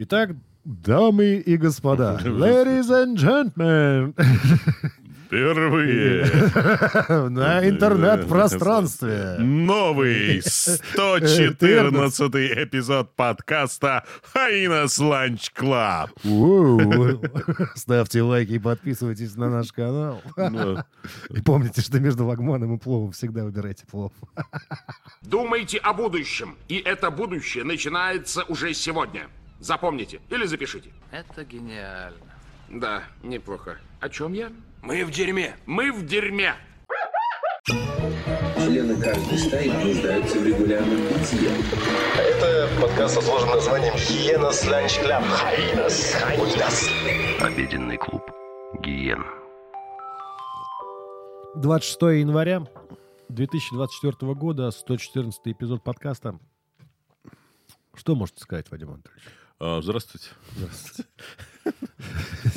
Итак, дамы и господа, ladies and gentlemen, Впервые на интернет-пространстве. новый 114 эпизод подкаста Hyenas Lunch Club. Ставьте лайки и подписывайтесь на наш канал. И помните, что между лагманом и пловом всегда выбирайте плов. Думайте о будущем. И это будущее начинается уже сегодня. Запомните или запишите. Это гениально. Да, неплохо. О чем я? Мы в дерьме. Мы в дерьме. Члены каждой стаи нуждаются в регулярном питье. Это подкаст со сложным названием «Hyenas Lunch Club». Hyenas. Hyenas. Обеденный клуб Гиен. 26 января 2024 года, 114 эпизод подкаста. Что можете сказать, Вадим Анатольевич? А, Здравствуйте.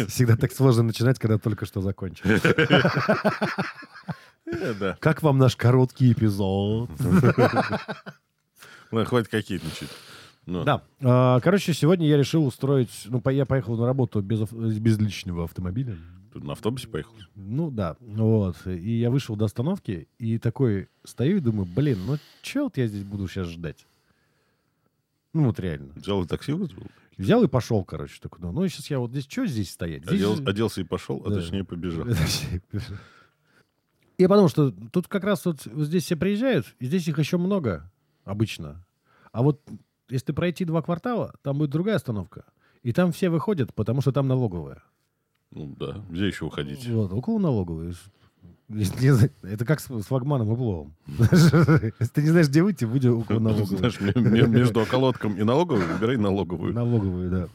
Всегда так сложно начинать, когда только что закончили. Э. Как вам наш короткий эпизод? Хватит какие-то начать. Ну, Да. А, Короче, сегодня я решил устроить... Ну, я поехал на работу без, без личного автомобиля. Тут на автобусе поехал. Ну, да. Вот. И я вышел до остановки, и такой стою и думаю, блин, ну, че вот я здесь буду сейчас ждать? Ну, вот реально. Взял и такси вызвал. Взял и пошел, короче. Такой, ну, ну, сейчас я вот здесь... Что здесь стоять? Здесь Одел- Оделся и пошел, а Да. точнее побежал. Я подумал, что тут как раз вот здесь все приезжают, и здесь их еще много обычно. А вот если пройти два квартала, там будет другая остановка. И там все выходят, потому что там налоговая. Ну да, где еще уходить? Вот, около налоговой. Это как с, флагманом и пловом. Если ты не знаешь, где выйти, выйди около налоговой. Знаешь, ме- ме- между околотком и налоговой выбирай налоговую. Налоговую, да.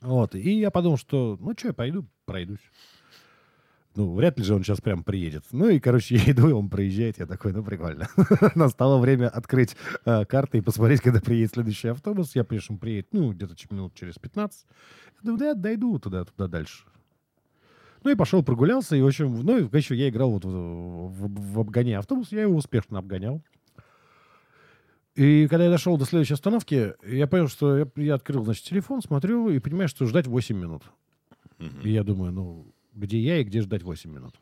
Вот. И я подумал, что, ну что, я пойду, пройдусь. Ну, вряд ли же он сейчас прям приедет. Ну и, короче, я иду, и он проезжает. Я такой, ну, прикольно. Настало время открыть э, карты и посмотреть, когда приедет следующий автобус. Я прежде приедет, ну, где-то минут через 15. Я думаю, да, я дойду туда, туда дальше. Ну и пошел, прогулялся. И, в общем, ну, и еще я играл вот в, в, в обгоне автобус. Я его успешно обгонял. И когда я дошел до следующей остановки, я понял, что я, я открыл, значит, телефон, смотрю и понимаю, что ждать 8 минут. И я думаю, ну, где я и где ждать 8 минут.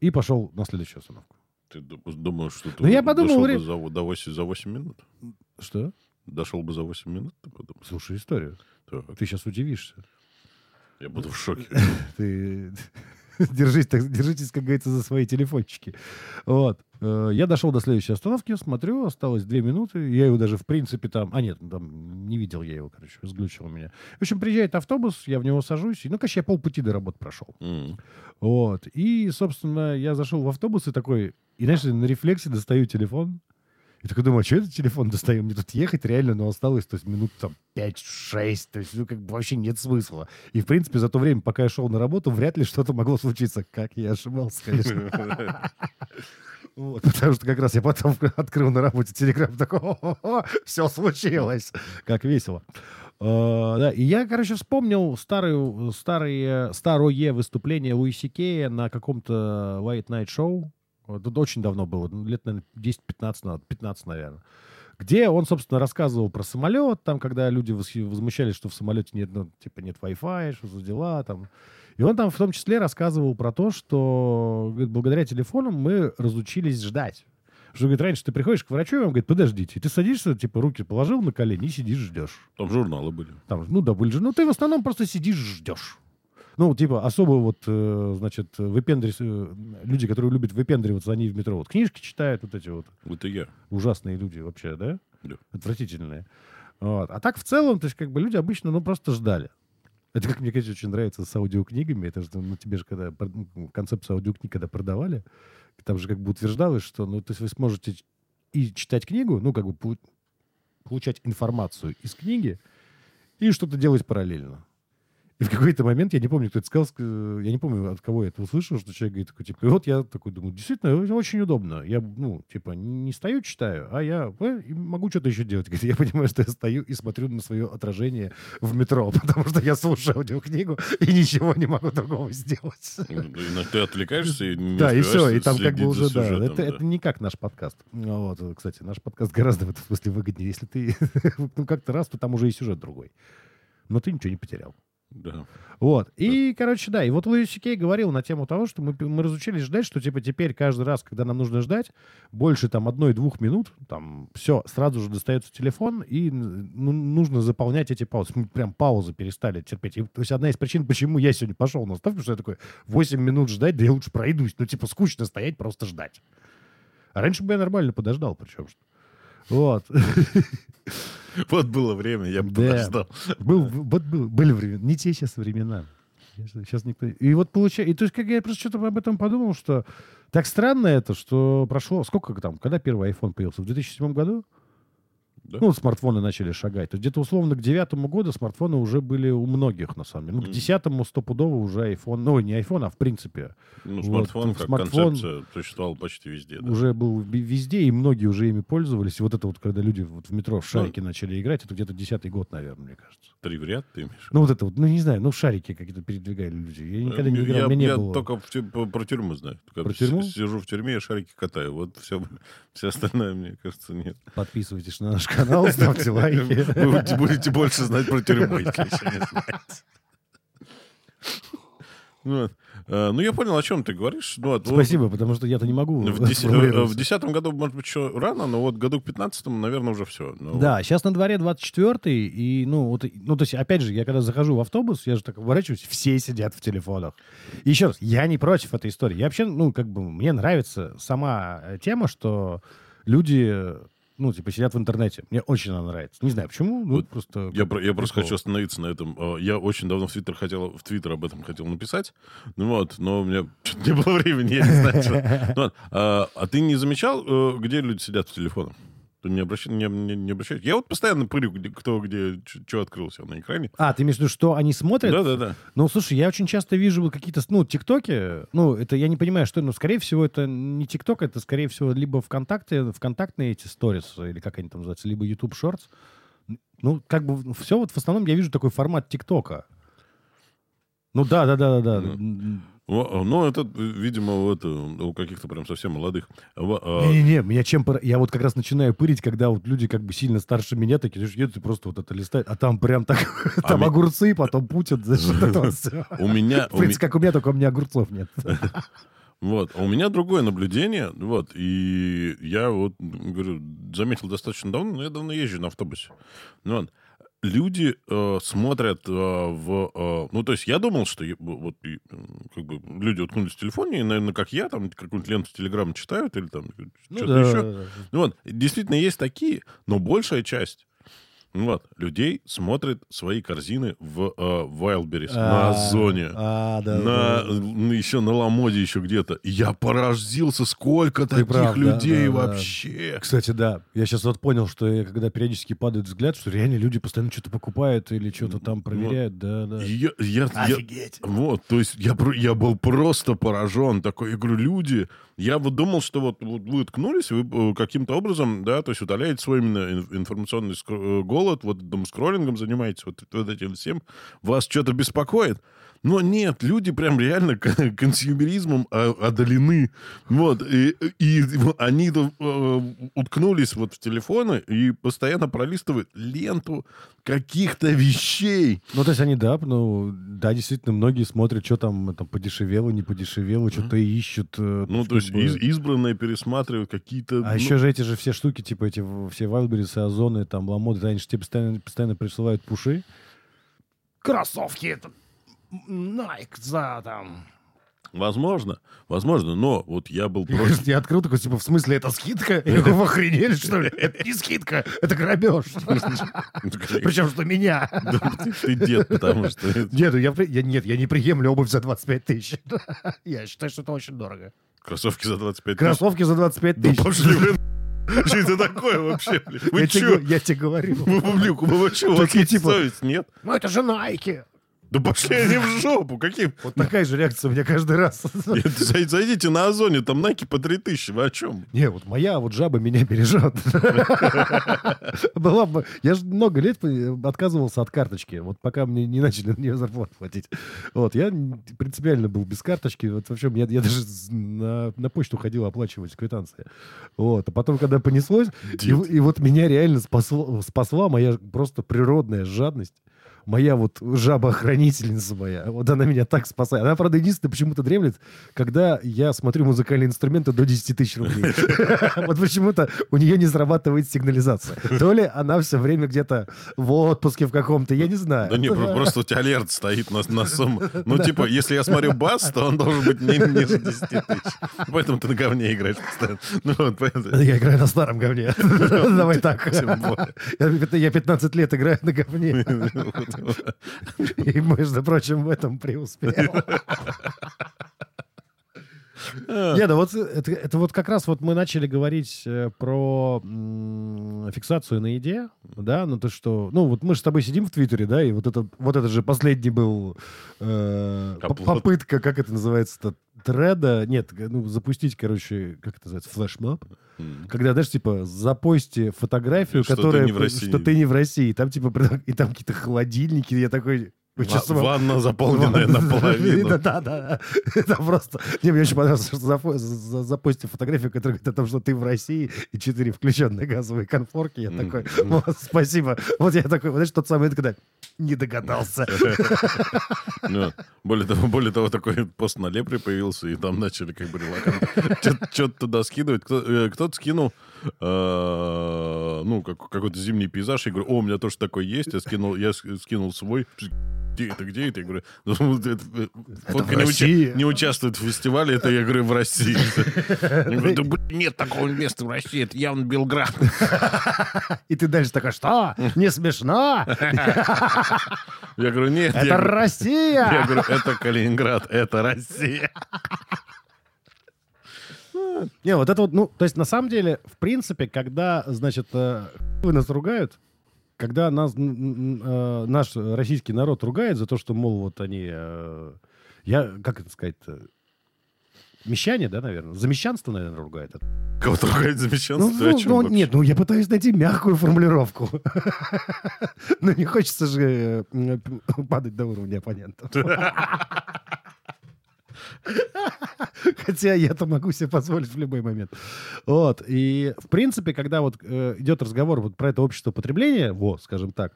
И пошел на следующую остановку. Ты ду- думаешь, что ты Ну, я подумал, дошел бы за, до 8, за 8 минут? Что? Дошел бы за 8 минут? Ты подумал? Слушай историю. Так, Ты сейчас удивишься. Я буду в шоке. Ты держись, так, держитесь, как говорится, за свои телефончики. Вот. Э, Я дошел до следующей остановки, смотрю, осталось две минуты. Я его даже, в принципе, там... А, нет, там не видел я его, короче, сглючил меня. В общем, приезжает автобус, я в него сажусь. И, ну, конечно, я полпути до работы прошел. М. Вот. И, собственно, я зашел в автобус и такой... И, знаешь, на рефлексе достаю телефон. И такой думаю, а что этот телефон достаю? Мне тут ехать реально, но осталось, то есть, минут там 5-6. То есть, ну, как бы вообще нет смысла. И, в принципе, за то время, пока я шел на работу, вряд ли что-то могло случиться. Как я ошибался, конечно. Вот, потому что как раз я потом открыл на работе телеграм, такой, все случилось. Как весело. А, да, и я, короче, вспомнил старые, старые, старое выступление Луиси Кея на каком-то White Night Show. Это очень давно было, ну, лет, наверное, 10-15 назад, 15, наверное. Где он, собственно, рассказывал про самолет, там, когда люди возмущались, что в самолете нет, ну, типа, нет Wi-Fi, что за дела, там. И он там в том числе рассказывал про то, что говорит, благодаря телефонам мы разучились ждать. Что, говорит, раньше ты приходишь к врачу, и он говорит, подождите. И ты садишься, типа, руки положил на колени и сидишь, ждешь. Там журналы были. Там, ну, да, были же. Ну, ты в основном просто сидишь, ждешь. Ну, типа, особо вот, э, значит, выпендрис... э, люди, которые любят выпендриваться, они в метро вот книжки читают, вот эти вот Вот и я. ужасные люди вообще, да? Да. Отвратительные. Вот. А так в целом, то есть как бы люди обычно, ну, просто ждали. Это, как мне, конечно, очень нравится с аудиокнигами. Это же, ну, тебе же когда ну, концепцию аудиокниг, когда продавали, там же как бы утверждалось, что, ну, то есть вы сможете и читать книгу, ну, как бы получать информацию из книги и что-то делать параллельно. И в какой-то момент, я не помню, кто это сказал, ск- я не помню, от кого я это услышал, что человек говорит, такой, типа, и вот я такой думаю, действительно, очень удобно. Я, ну, типа, не стою, читаю, а я э, могу что-то еще делать. Говорит, я понимаю, что я стою и смотрю на свое отражение в метро, потому что я слушаю аудиокнигу и ничего не могу другого сделать. Ну, и Ты отвлекаешься и не Да, и все, и там как бы уже, да, сюжетом, это, это не как наш подкаст. Ну, Вот, кстати, наш подкаст гораздо в этом смысле выгоднее. Если ты ну, как-то раз, то там уже и сюжет другой. но ты ничего не потерял. Да. Вот. И, короче, да. И вот Луис Сикей говорил на тему того, что мы, мы разучились ждать, что, типа, теперь каждый раз, когда нам нужно ждать, больше, там, одной-двух минут, там, все, сразу же достается телефон, и ну, нужно заполнять эти паузы. Мы прям паузы перестали терпеть. И, то есть одна из причин, почему я сегодня пошел на ставку, что я такой, 8 минут ждать, да я лучше пройдусь. Ну, типа, скучно стоять, просто ждать. А раньше бы я нормально подождал, причем. что. Вот. Вот было время, я бы Да. подождал. Был, вот был, были времена. Не те сейчас времена. Сейчас никто... И вот получается... И то есть, как я просто что-то об этом подумал, что так странно это, что прошло... Сколько там? Когда первый iPhone появился? В 2007 году? Да. Ну, смартфоны начали шагать. То есть где-то условно к девятому году смартфоны уже были у многих, на самом деле. Ну, к десятому стопудово уже iPhone... Ну, не iPhone, а в принципе. Ну, Вот, смартфон как смартфон концепция существовал почти везде. да. Уже был везде, и многие уже ими пользовались. И вот это вот, когда люди вот в метро Ну, в шарики начали играть, это где-то десятый год, наверное, мне кажется. Три в ряд ты имеешь? Ну, вот это вот, ну, не знаю, ну, шарики какие-то передвигали люди. Я никогда не Э, играл, я, меня не я было. только в про тюрьму знаю. Как Про тюрьму? Сижу в тюрьме, я шарики катаю. Вот все, все остальное, мне кажется, нет. Подписывайтесь на наш канал, ставьте лайки. Вы будете- больше знать про тюрьму, если еще не знаете. Ну, вот. Э, ну, я понял, о чем ты говоришь. Ну, вот, вот Спасибо, потому что я-то не могу В деся- э, сформулироваться. в десятом году, может быть, еще рано, но вот году к пятнадцатому, наверное, уже все. Да, сейчас на дворе 24-й, и, ну, вот, ну, то есть, опять же, я когда захожу в автобус, я же так оборачиваюсь, все сидят в телефонах. И еще раз, я не против этой истории. Я вообще, ну, как бы, мне нравится сама э, тема, что люди, ну, типа, сидят в интернете. Мне очень она нравится. Не знаю, почему, ну, Вот просто... Я, про- я просто хочу остановиться на этом. Э, Я очень давно в Твиттер хотел, в Твиттер об этом хотел написать. Ну вот, но у меня не было времени, я не знаю. Ну а, а ты не замечал, э, где люди сидят в телефонах? Не, обращай, не, не, не обращаешь? Я вот постоянно пырю, где, кто где, что открылся на экране. А, ты имеешь в виду, что они смотрят? Да-да-да. Ну, слушай, я очень часто вижу вот какие-то, ну, тиктоки, ну, это я не понимаю, что, ну, скорее всего, это не тикток, это, скорее всего, либо ВКонтакте, ВКонтактные эти сторис, или как они там называются, либо YouTube Shorts. Ну, как бы все вот в основном я вижу такой формат ТикТока. Ну, да, Во- Ну, это, видимо, вот, э, у каких-то прям совсем молодых. А, Не-не-не, меня чем... пора- Я вот как раз начинаю пырить, когда вот люди как бы сильно старше меня такие, знаешь, едут и просто вот это листают, а там прям так, там ми- огурцы, потом Путин, знаешь, вот это вот всё. У меня... В принципе, как у меня, только у меня огурцов нет. Вот. А у меня другое наблюдение. Вот. И я вот, говорю, заметил достаточно давно, но я давно езжу на автобусе. Ну, вот. Люди э, смотрят э, в... э, ну, то есть я думал, что я- вот и, как бы люди уткнулись в телефоне, и, наверное, как я, там какую-нибудь ленту Телеграма читают или там Ну что-то да, еще. да, да. Ну, вот. Действительно, есть такие, но большая часть вот, людей смотрит свои корзины в э, Wildberries, на Озоне А, да. на, ну, еще на Ламоде еще где-то. Я поразился, сколько таких людей да, да. вообще. Кстати, да. Я сейчас вот понял, что я, когда периодически падает взгляд, что реально люди постоянно что-то покупают или что-то там проверяют. Да, да. Офигеть. вот, то есть я, я был просто поражен. Такой, я говорю, люди, я вот думал, что вот, вот вы уткнулись, вы э, каким-то образом, да, то есть утоляете свой именно ин- информационный скро- голод, вот там скроллингом занимаетесь, вот, вот этим всем, вас что-то беспокоит. Но нет, люди прям реально консюмеризмом а, одолены. Вот, и, и они э, уткнулись вот в телефоны и постоянно пролистывают ленту каких-то вещей. Ну, то есть они, да, ну, да, действительно, многие смотрят, что там, там подешевело, не подешевело, что-то ищут. э, Ну, то есть бы. из- избранные пересматривают какие-то... А ну, еще же эти же все штуки, типа эти все Wildberries, Озоны, там, Ламоды, они же тебе постоянно, постоянно присылают пуши. Кроссовки, это Nike за там... Возможно, возможно, но вот я был против... я открыл такой, типа, в смысле, это скидка? Я говорю, вы охренели, что ли? Это не скидка, это грабеж. Причем, что меня. Ты дед, потому что... Нет, ну я, нет, я не приемлю обувь за 25 тысяч. Я считаю, что это очень дорого. Кроссовки за 25 тысяч. Кроссовки за 25 Да тысяч. пошли, блин. Что это такое вообще, блин? Вы Я тебе я тебе говорю. Вы публику, вы вообще, у вас есть типа- совесть, нет? Ну это же Nike. Да пошли они в жопу, какие... Вот такая же реакция у меня каждый раз. Нет, зай- Зайдите на Озоне, там Nike по 3000, вы о чем? Не, вот моя вот жаба меня бережет. Была бы... Я же много лет отказывался от карточки, вот пока мне не начали на нее зарплату платить. Вот, я принципиально был без карточки. Вот вообще, я, я даже на, на почту ходил оплачивать квитанции. Вот, а потом, когда понеслось, и, и вот меня реально спасло- спасла моя просто природная жадность. Моя вот жаба-хранительница моя, вот она меня так спасает. Она, правда, единственное почему-то дремлет, когда я смотрю музыкальные инструменты до 10 тысяч рублей. Вот почему-то у нее не срабатывает сигнализация. То ли она все время где-то в отпуске в каком-то, я не знаю. Да не, про- просто у тебя алерт стоит на, на сумму. Ну, типа, если я смотрю бас, то он должен быть не ниже 10 тысяч. Поэтому ты на говне играешь постоянно. Ну, вот, поэтому- Я играю на старом говне. Давай так. Я 15 лет играю на говне. И, между прочим, в этом преуспел. Не, ну вот это, это вот как раз вот мы начали говорить э, про м, фиксацию на еде, да, ну то что, ну вот мы же с тобой сидим в Твиттере, да, и вот это, вот это же последний был э, по- попытка, как это называется-то, треда, нет, ну запустить, короче, как это называется, флешмоб, когда, знаешь, типа, запости фотографию, Что ты которая... не в России. Что ты не в России. Там, типа, и там какие-то холодильники. Я такой... ума- Ванна заполненная наполовину. Да, да, да. Это просто... Не, мне очень понравилось, что запо- за- запостили фотографию, которая говорит о том, что ты в России, и четыре включенные газовые конфорки. Я такой, спасибо. Вот я такой, знаешь, тот самый, когда не догадался. Ну, более того, более того, такой пост на Лепре появился, и там начали как бы что-то туда скидывать. Э, Кто-то скинул, ну, как- какой-то зимний пейзаж, и говорю, о, у меня тоже такой есть, я скинул, я скинул свой. Где это, где это? Я говорю, «Ну, это, э, фотка в не, уча- России». не участвует в фестивале, это я говорю в России. Я говорю, да блин, нет такого места в России, это явно Белград. И ты дальше такой, что? Не смешно? Я говорю, нет. я Это говорю, Я Россия! говорю, это Калининград, это Россия. Не, вот это вот, ну, то есть на самом деле, в принципе, когда, значит, э, вы нас ругают, когда нас, э, наш российский народ ругает за то, что, мол, вот они, э, я, как это сказать Мещане, да, наверное? За мещанство, наверное, ругают. это. Кого-то ругает за Ну, мещанство? Ну, ну, вообще? нет, ну я пытаюсь найти мягкую формулировку. Ну не хочется же падать до уровня оппонентов. Хотя я-то могу себе позволить в любой момент. Вот. И, в принципе, когда вот э, идет разговор вот про это общество потребления, вот, скажем так,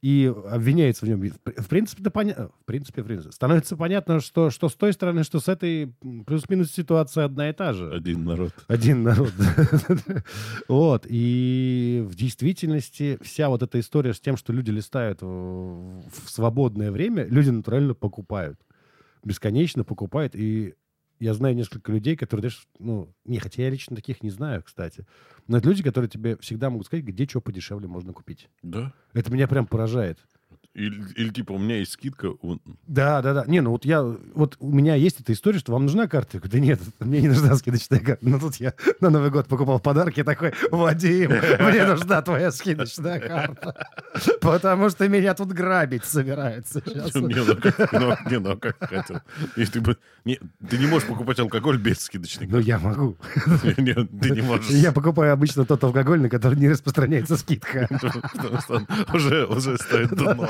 и обвиняется в нем, в при- в принципе, да поня- в принципе, в принципе, становится понятно, что, что с той стороны, что с этой плюс-минус ситуация одна и та же. Один народ. Один народ. Вот. И в действительности вся вот эта история с тем, что люди листают в свободное время, люди натурально покупают. Бесконечно покупают. И я знаю несколько людей, которые даже, ну, не, хотя я лично таких не знаю, кстати. Но это люди, которые тебе всегда могут сказать, где что подешевле можно купить. Да? Это меня прям поражает. Или, или типа у меня есть скидка. Да, да, да. Не, ну вот я, вот у меня есть эта история, что вам нужна карта? Я говорю, да нет, мне не нужна скидочная карта. Но тут я на Новый год покупал подарки, такой, Вадим, мне нужна твоя скидочная карта. Потому что меня тут грабить собираются сейчас. Не, ну как, ну, не, ну как хотел. И ты, бы, не, ты не можешь покупать алкоголь без скидочной Ну, я могу. карты. Нет, ты не можешь. Я покупаю обычно тот алкоголь, на который не распространяется скидка. Уже, уже стоит дно.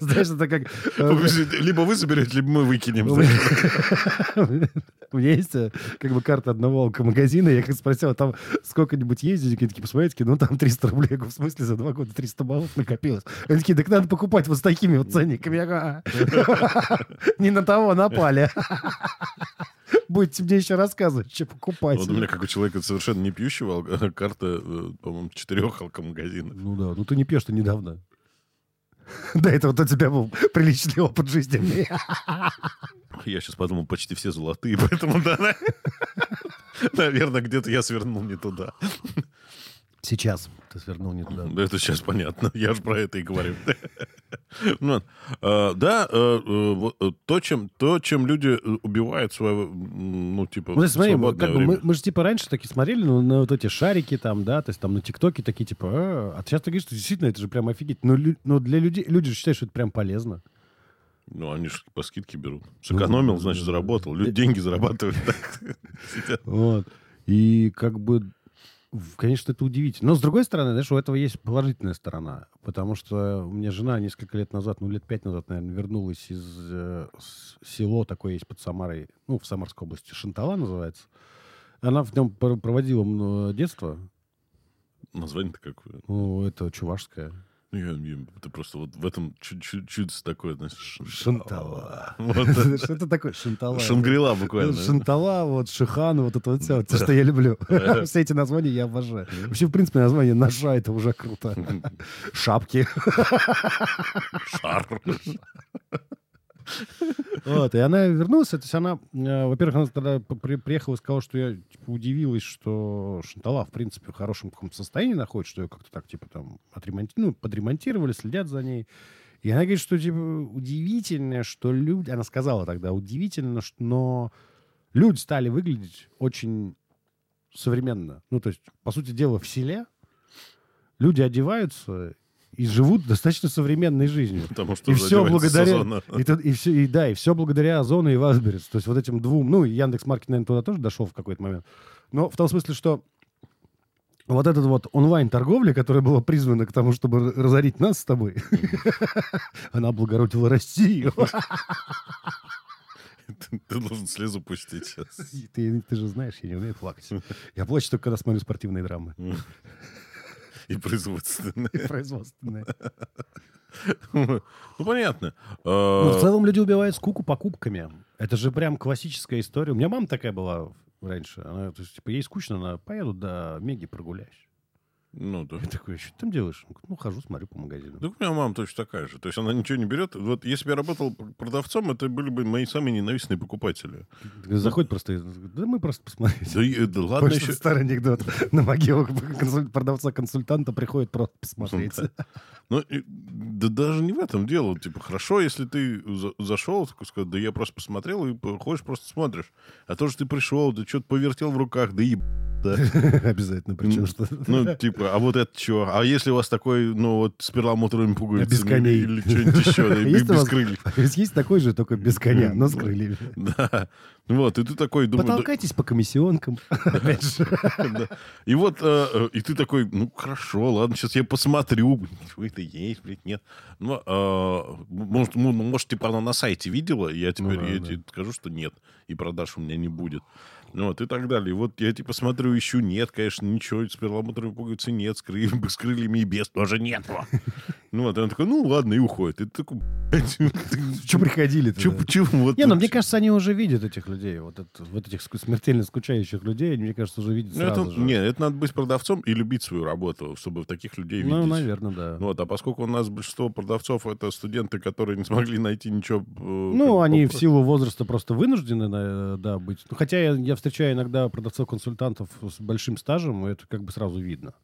Знаешь, это как... э, Либо вы заберете, либо мы выкинем. У меня есть э, как бы карта одного алкомагазина. Я как спросил, а там сколько-нибудь ездить? Они такие, посмотрите, такие, ну там 300 рублей. Я говорю, в смысле, за два года 300 баллов накопилось? Они такие, так надо покупать вот с такими вот ценниками. «А, не на того напали. Будете мне еще рассказывать, что покупать. Вот у меня, как у человека совершенно не пьющего, карта, э, по-моему, четырех алкомагазинов. Ну да, ну ты не пьешь-то недавно. До этого у тебя был приличный опыт жизни. Я сейчас подумал, почти все золотые, поэтому, да, на- наверное, где-то я свернул не туда. Сейчас ты свернул не туда. Да это сейчас понятно. Я же про это и говорю. Ну, а, Да, э, э, э, то, чем, то, чем люди э, убивают свое, ну, типа, Ну, смотри, мы, же типа раньше такие смотрели ну, на вот эти шарики там, да, то есть там на ТикТоке такие типа, а, сейчас ты говоришь, что действительно это же прям офигеть. Но, для людей, люди же считают, что это прям полезно. Ну, они же по скидке берут. Сэкономил, значит, заработал. Люди деньги зарабатывают. Вот. И как бы, конечно, это удивительно. Но, с другой стороны, знаешь, у этого есть положительная сторона. Потому что у меня жена несколько лет назад, ну, лет пять назад, наверное, вернулась из э, с- село такое есть под Самарой, ну, в Самарской области, Шантала называется. Она в нем пр- проводила детство. Название-то какое? Ну, это чувашское. Ну, я- я- ты просто вот в этом чуть-чуть чуть такое, знаешь, Шантала. Что это такое? Шантала. Шангрила буквально. Шантала, вот, Шихан, вот это вот все, то, что я люблю. Все эти названия я обожаю. Вообще, в принципе, название ножа, это уже круто. Шапки. Шар. Вот, и она вернулась, то есть она, э, во-первых, она тогда при- приехала и сказала, что я типа, удивилась, что Шантала, в принципе, в хорошем каком-то состоянии находится, что ее как-то так, типа, там, отремонти... ну, подремонтировали, следят за ней. И она говорит, что, типа, удивительно, что люди... Она сказала тогда, удивительно, что... но люди стали выглядеть очень современно. Ну, то есть, по сути дела, в селе люди одеваются и живут достаточно современной жизнью. Потому что И все благодаря... сезонно. И, и все, и, да, и все благодаря Озону и Васберис. То есть вот этим двум... Ну, Яндекс Маркет, наверное, туда тоже дошел в какой-то момент. Но в том смысле, что вот этот вот онлайн-торговля, которая была призвана к тому, чтобы разорить нас с тобой, она облагородила Россию. Ты ты должен слезу пустить сейчас. Ты, ты же знаешь, я не умею плакать. Я плачу только когда смотрю спортивные драмы. И производственные. Производственные. Ну, понятно. Ну, в А, целом люди убивают скуку покупками. Это же прям классическая история. У меня мама такая была раньше. Она, то есть, типа, ей скучно, она поеду до Меги прогуляюсь. Ну, да. Я такой, что ты там делаешь? Говорит, Ну, хожу, смотрю по магазину. Да у меня мама точно такая же. То есть она ничего не берет. Вот если бы я работал продавцом, это были бы мои самые ненавистные покупатели. Заходит просто, и да мы просто посмотреть. Да, и- да ладно Помнишь, еще... старый анекдот. На могилу консуль- продавца-консультанта приходит просто посмотреть. Ну, и- да даже не в этом дело. Типа, хорошо, если ты за- зашел, такой сказал, да я просто посмотрел, и п- ходишь, просто смотришь. А то, что ты пришел, да что-то повертел в руках, да еб... да. Обязательно, причем что... Ну, типа, а вот это что? А если у вас такой, ну, вот с перламутровыми пуговицами? Без коней. Или что-нибудь еще, без крыльев. Есть такой же, только без коня, но с крыльями. Да. Вот, и ты такой думаешь... да- Потолкайтесь по комиссионкам. И вот, э, э, и ты такой, ну, хорошо, ладно, сейчас я посмотрю. Что это есть, блядь, нет. Ну, э, может, ну, может, типа она на сайте видела, я теперь да. тебе скажу, что нет, и продаж у меня не будет. Ну, вот, и так далее. Вот я, типа, смотрю, ищу, нет, конечно, ничего, с перламутровой пуговицей нет, с крыльями, с крыльями и без тоже нет. Ну, вот, и он такой, ну, ладно, и уходит. И ты такой, блядь, Че приходили-то? да? почему вот... Не, ну мне кажется, они уже видят этих людей, вот, это- вот этих смертельно скучающих людей, они, мне кажется, уже видят Ну, это, сразу же. не, это надо быть продавцом и любить свою работу, чтобы таких людей видеть. Ну, наверное, да. Вот, а поскольку у нас большинство продавцов это студенты, которые не смогли найти ничего. э, Ну, они в силу возраста просто вынуждены, да, быть. Ну, хотя я, я встречаю иногда продавцов-консультантов с большим стажем, и это как бы сразу видно.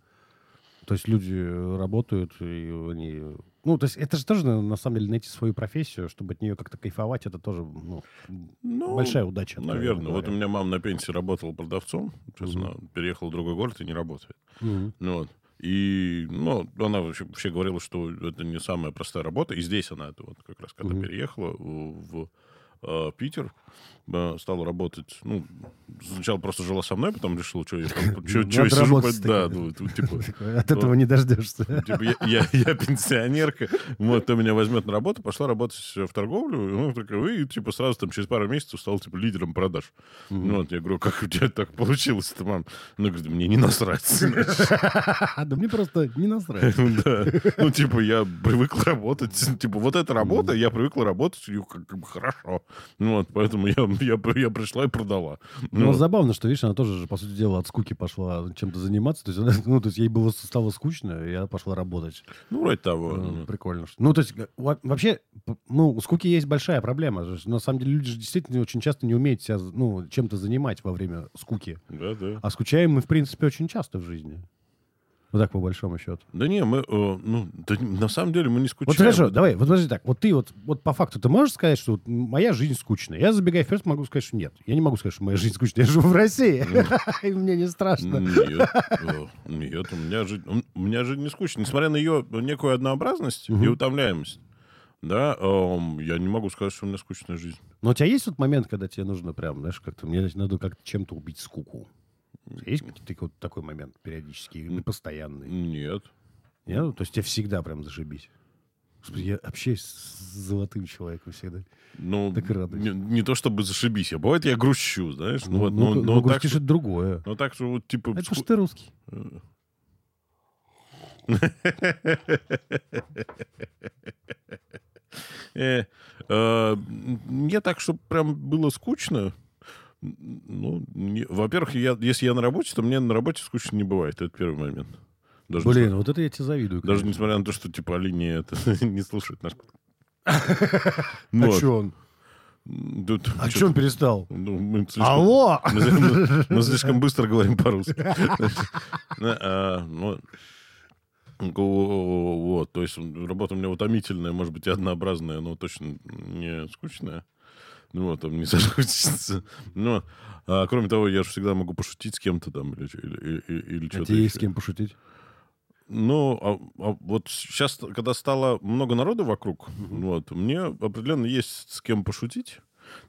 То есть люди э, работают, и они... Ну, то есть это же тоже, на самом деле, найти свою профессию, чтобы от нее как-то кайфовать, это тоже ну, Ну, большая удача. Наверное. Вот говоря. у меня мама на пенсии работала продавцом. Сейчас она переехала в другой город и не работает. Мгм. Ну, вот. И, ну, она вообще, вообще говорила, что это не самая простая работа. И здесь она, это вот как раз когда Мгм. переехала в, в, э, Питер, стала работать, ну, сначала просто жила со мной, потом решила, что я сижу, да, ну, типа, От этого не дождешься. Типа, я, пенсионерка, вот, кто меня возьмет на работу, пошла работать в торговлю, ну, такая, и, типа, сразу там через пару месяцев стал, типа, лидером продаж. Ну, вот, я говорю, как у тебя так получилось-то, мам? Она говорит, мне не насрать. Да мне просто не насрать. Ну, типа, я привыкла работать. Типа, вот эта работа, я привыкла работать, и как бы хорошо. Ну, вот, поэтому я, я, я пришла и продала. Ну, Ну, забавно, что, видишь, она тоже, же, по сути дела, от скуки пошла чем-то заниматься. То есть, она- ну, то есть ей было, стало скучно, и она пошла работать. ну, вроде того. Ну. Прикольно. что- Ну, то есть, во- вообще, ну, у скуки есть большая проблема. На самом деле, люди же действительно очень часто не умеют себя, ну, чем-то занимать во время скуки. Да, да. А скучаем мы, в принципе, очень часто в жизни. Вот так, по большому счету. Да не, мы, э, ну, да на самом деле мы не скучаем. Вот хорошо, давай, вот подожди так. Вот ты вот, вот по факту, ты можешь сказать, что вот моя жизнь скучная? Я, забегая вперед, могу сказать, что нет. Я не могу сказать, что моя жизнь скучная. Я живу в России, и мне не страшно. Нет, э, нет, у меня жизнь, у меня жизнь не скучная. Несмотря на ее некую однообразность и утомляемость, да, эм, я не могу сказать, что у меня скучная жизнь. Но у тебя есть вот момент, когда тебе нужно прям, знаешь, как-то, мне надо как-то чем-то убить скуку? Есть какой-то вот такой момент периодически, или постоянный? Нет. Нет? То есть тебе всегда прям зашибись? Господи, я общаюсь с золотым человеком всегда. Ну, Так и радуюсь. не, не то чтобы зашибись, а бывает я грущу, знаешь. Ну, Ну, вот, ну, ну, ну, ну, так, грустишь, что, это другое. ну, так что вот, типа... Это что ты русский. Ну, Э, э, Мне так, чтобы прям было скучно. Ну, не- во-первых, я, если я на работе, то мне на работе скучно не бывает. Это первый момент. Даже, Блин, несмотря- вот это я тебе завидую. даже конечно. несмотря на то, что типа Алине это не слушает наш. А чё он? Тут А чё он перестал? ну, мы слишком- Алло! Мы, мы- мы слишком быстро говорим по-русски. А, ну, Вот, то есть работа у меня утомительная, может быть, и однообразная, но точно не скучная. Ну, вот, там не соскучится. Но, а, кроме того, я же всегда могу пошутить с кем-то там или, или, или, или А что-то тебе есть с кем пошутить? Ну, а- а вот сейчас, когда стало много народу вокруг, вот, мне определенно есть с кем пошутить.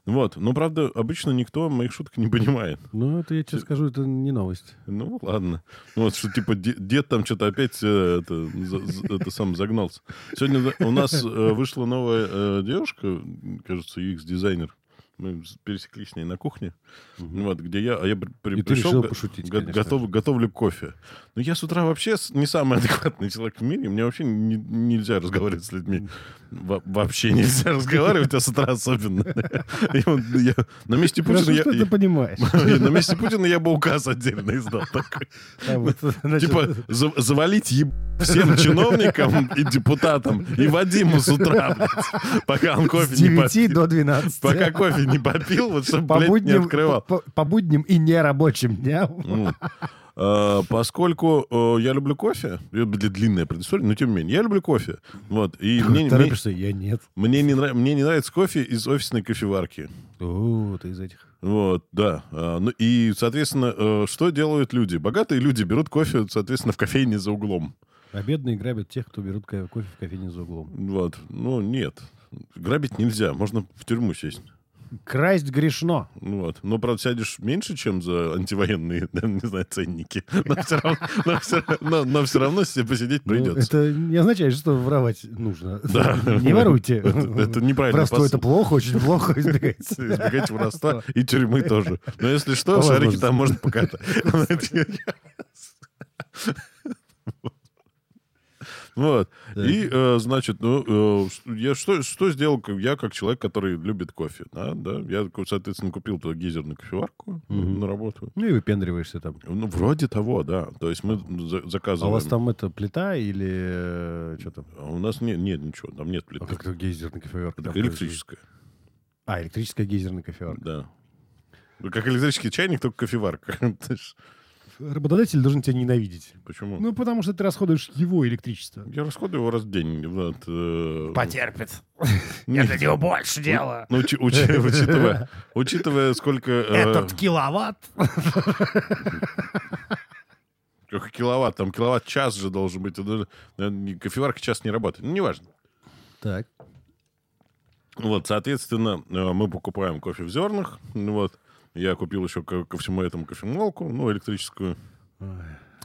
Вот, но, правда, обычно никто моих шуток не понимает. Ну, это я тебе скажу, это не новость. Ну, ладно. Вот, что, типа, де- дед там что-то опять э, это, за- это сам загнался. Сегодня у нас э, вышла новая э, девушка, кажется, UX-дизайнер. Мы пересеклись с ней на кухне. Вот, где я, а я при- И ты пришел, го- пошутить, го- конечно готов- готовлю кофе. Но я с утра вообще не самый адекватный человек в мире. Мне вообще не- нельзя разговаривать с людьми. Во- вообще нельзя разговаривать, а с утра особенно. На месте Путина я- ты понимаешь. на месте Путина я бы указ отдельно издал такой. А Типа за- завалить всем чиновникам и депутатам и Вадиму с утра, пока он кофе не 9 попил. до 12. Пока кофе не попил, вот чтобы, по блядь, не будним, открывал. по, по будним и нерабочим дням. Э, Поскольку э, я люблю кофе, это будет длинная предыстория, но тем не менее, я люблю кофе. Вот, и мне, мне, Торопишься? Я нет. мне не нрав- мне не нравится кофе из офисной кофеварки. О, ты из этих. Вот, да. А, ну и, соответственно, э, что делают люди? Богатые люди берут кофе, соответственно, в кофейне за углом. А бедные грабят тех, кто берут ко- кофе в кофейне за углом. Вот. Ну, нет. Грабить нельзя. Можно в тюрьму сесть. Красть грешно. Ну Вот. Но, правда, сядешь меньше, чем за антивоенные, не знаю, ценники. Но все равно, себе посидеть Ну, придется. это не означает, что воровать нужно. Да. Не воруйте. Это, неправильно. Воровство это плохо, очень плохо избегайте. Избегайте воровства и тюрьмы тоже. Но если что, шарики там можно покатать. Вот. И, э, значит, ну, э, я что, что сделал? Я как человек, который любит кофе. Да, да. Я, соответственно, купил туда гейзерную кофеварку на работу. Ну и выпендриваешься там. Ну, вроде того, да. То есть мы за- А заказываем. у вас там это плита или что там? А у нас нет, нет ничего, там нет плиты. А как это гейзерная кофеварка? Электрическая? А, электрическая гейзерная кофеварка. да. Ну, Как электрический чайник, только кофеварка. Работодатель должен тебя ненавидеть. Почему? Ну, потому что ты расходуешь его электричество. Я расходую его раз в день. Вот, э, Потерпит. нет. для него больше дела. Ну, учи- учи- учитывая, учитывая, сколько... э, Этот киловатт. Сколько киловатт? Там киловатт-час же должен быть. Э, Кофеварка час не работает. Ну, неважно. Так. Вот, соответственно, э, мы покупаем кофе в зернах. Вот. Я купил еще ко, ко всему этому кофемолку, ну, электрическую.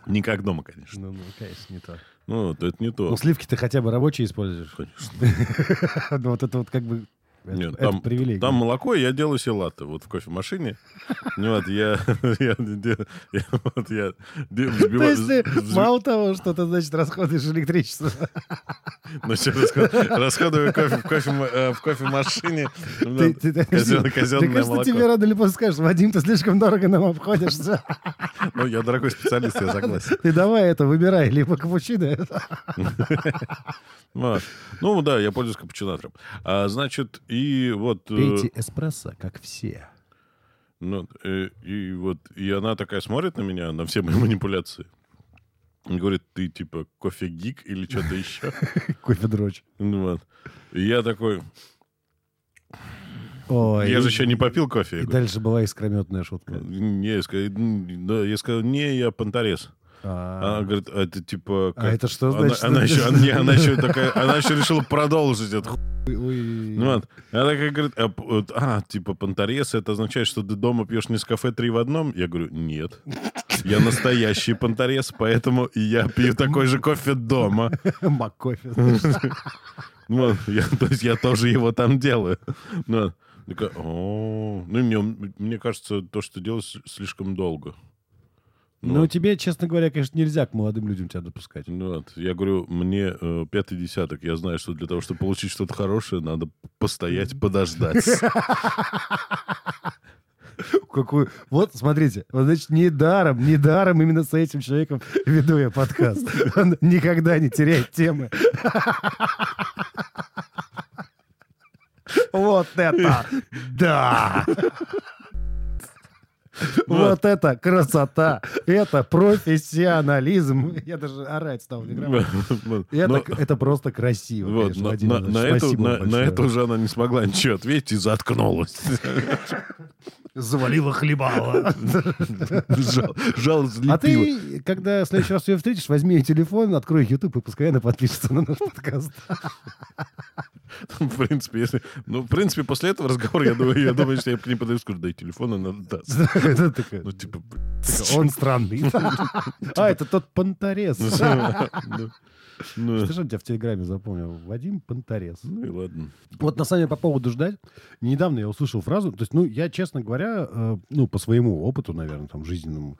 Не как дома, конечно. Ну, ну, конечно, не то. Ну, это не то. Ну, сливки ты хотя бы рабочие используешь. Конечно. Ну, вот это вот как бы... это- Нет, это там, привилегия. там молоко, и я делаю себе латте вот в кофемашине. Ну, Вот, я, вот я То есть мало того, что ты, значит, расходуешь электричество, ну, расходую в, э, в кофемашине. Ну, казенное молоко. тебе рано или поздно скажешь, Вадим, ты слишком дорого нам обходишься. Ну, я дорогой специалист, я согласен. Ты давай это, выбирай, либо капучино. Вот. Ну, да, я пользуюсь капучинатором. Значит, и вот... э, Пейте эспрессо, как все. Ну, э, и вот, и она такая смотрит на меня, на все мои манипуляции. И говорит, ты типа кофе-гик или что-то еще. Кофе дрочь. Ну вот. И я такой, Ой, я же и- еще не попил кофе. И дальше была искрометная шутка. Не, я сказал, «М, да, я сказал, не, я понторез. Она А, говорит, а это типа... А как?» это что Она- значит? Она, еще, она, она такая, она еще решила продолжить это. Ну, вот. Она такая говорит, а, а, типа понторез, это означает, что ты дома пьешь не с кафе три в одном? Я говорю, нет. Я настоящий понторез, поэтому я пью такой же кофе дома. Маккофе. Ну, я, то есть я тоже его там делаю. Ну, такая, ну мне, мне кажется, то, что делаешь, слишком долго. Ну, Вот. тебе, честно говоря, конечно, нельзя к молодым людям тебя допускать. Ну Вот. Я говорю, мне э, пятый десяток. Я знаю, что для того, чтобы получить что-то хорошее, надо постоять, подождать. Какую... Вот, смотрите, вот, значит, недаром, недаром именно с этим человеком веду я подкаст. Он никогда не теряет темы. Вот это да! Вот это красота! Это профессионализм! Я даже орать стал. Это, просто красиво, на, это уже она не смогла ничего ответить и заткнулась. Завалила хлебала. Жал, жал А ты, когда в следующий раз ее встретишь, возьми ее телефон, открой YouTube и пускай она подпишется на наш подкаст. В принципе, если... Ну, в принципе, после этого разговора, я думаю, я думаю, что я к ней подойду скажу, дай телефон, она даст. Ну, типа... Он странный. А, это тот Понторез. Ну, что у тебя в Телеграме запомнил? Вадим Понторез. Ну и ладно. Вот на самом деле по поводу ждать. Недавно я услышал фразу, то есть, ну, я, честно говоря, э, ну, по своему опыту, наверное, там, жизненному,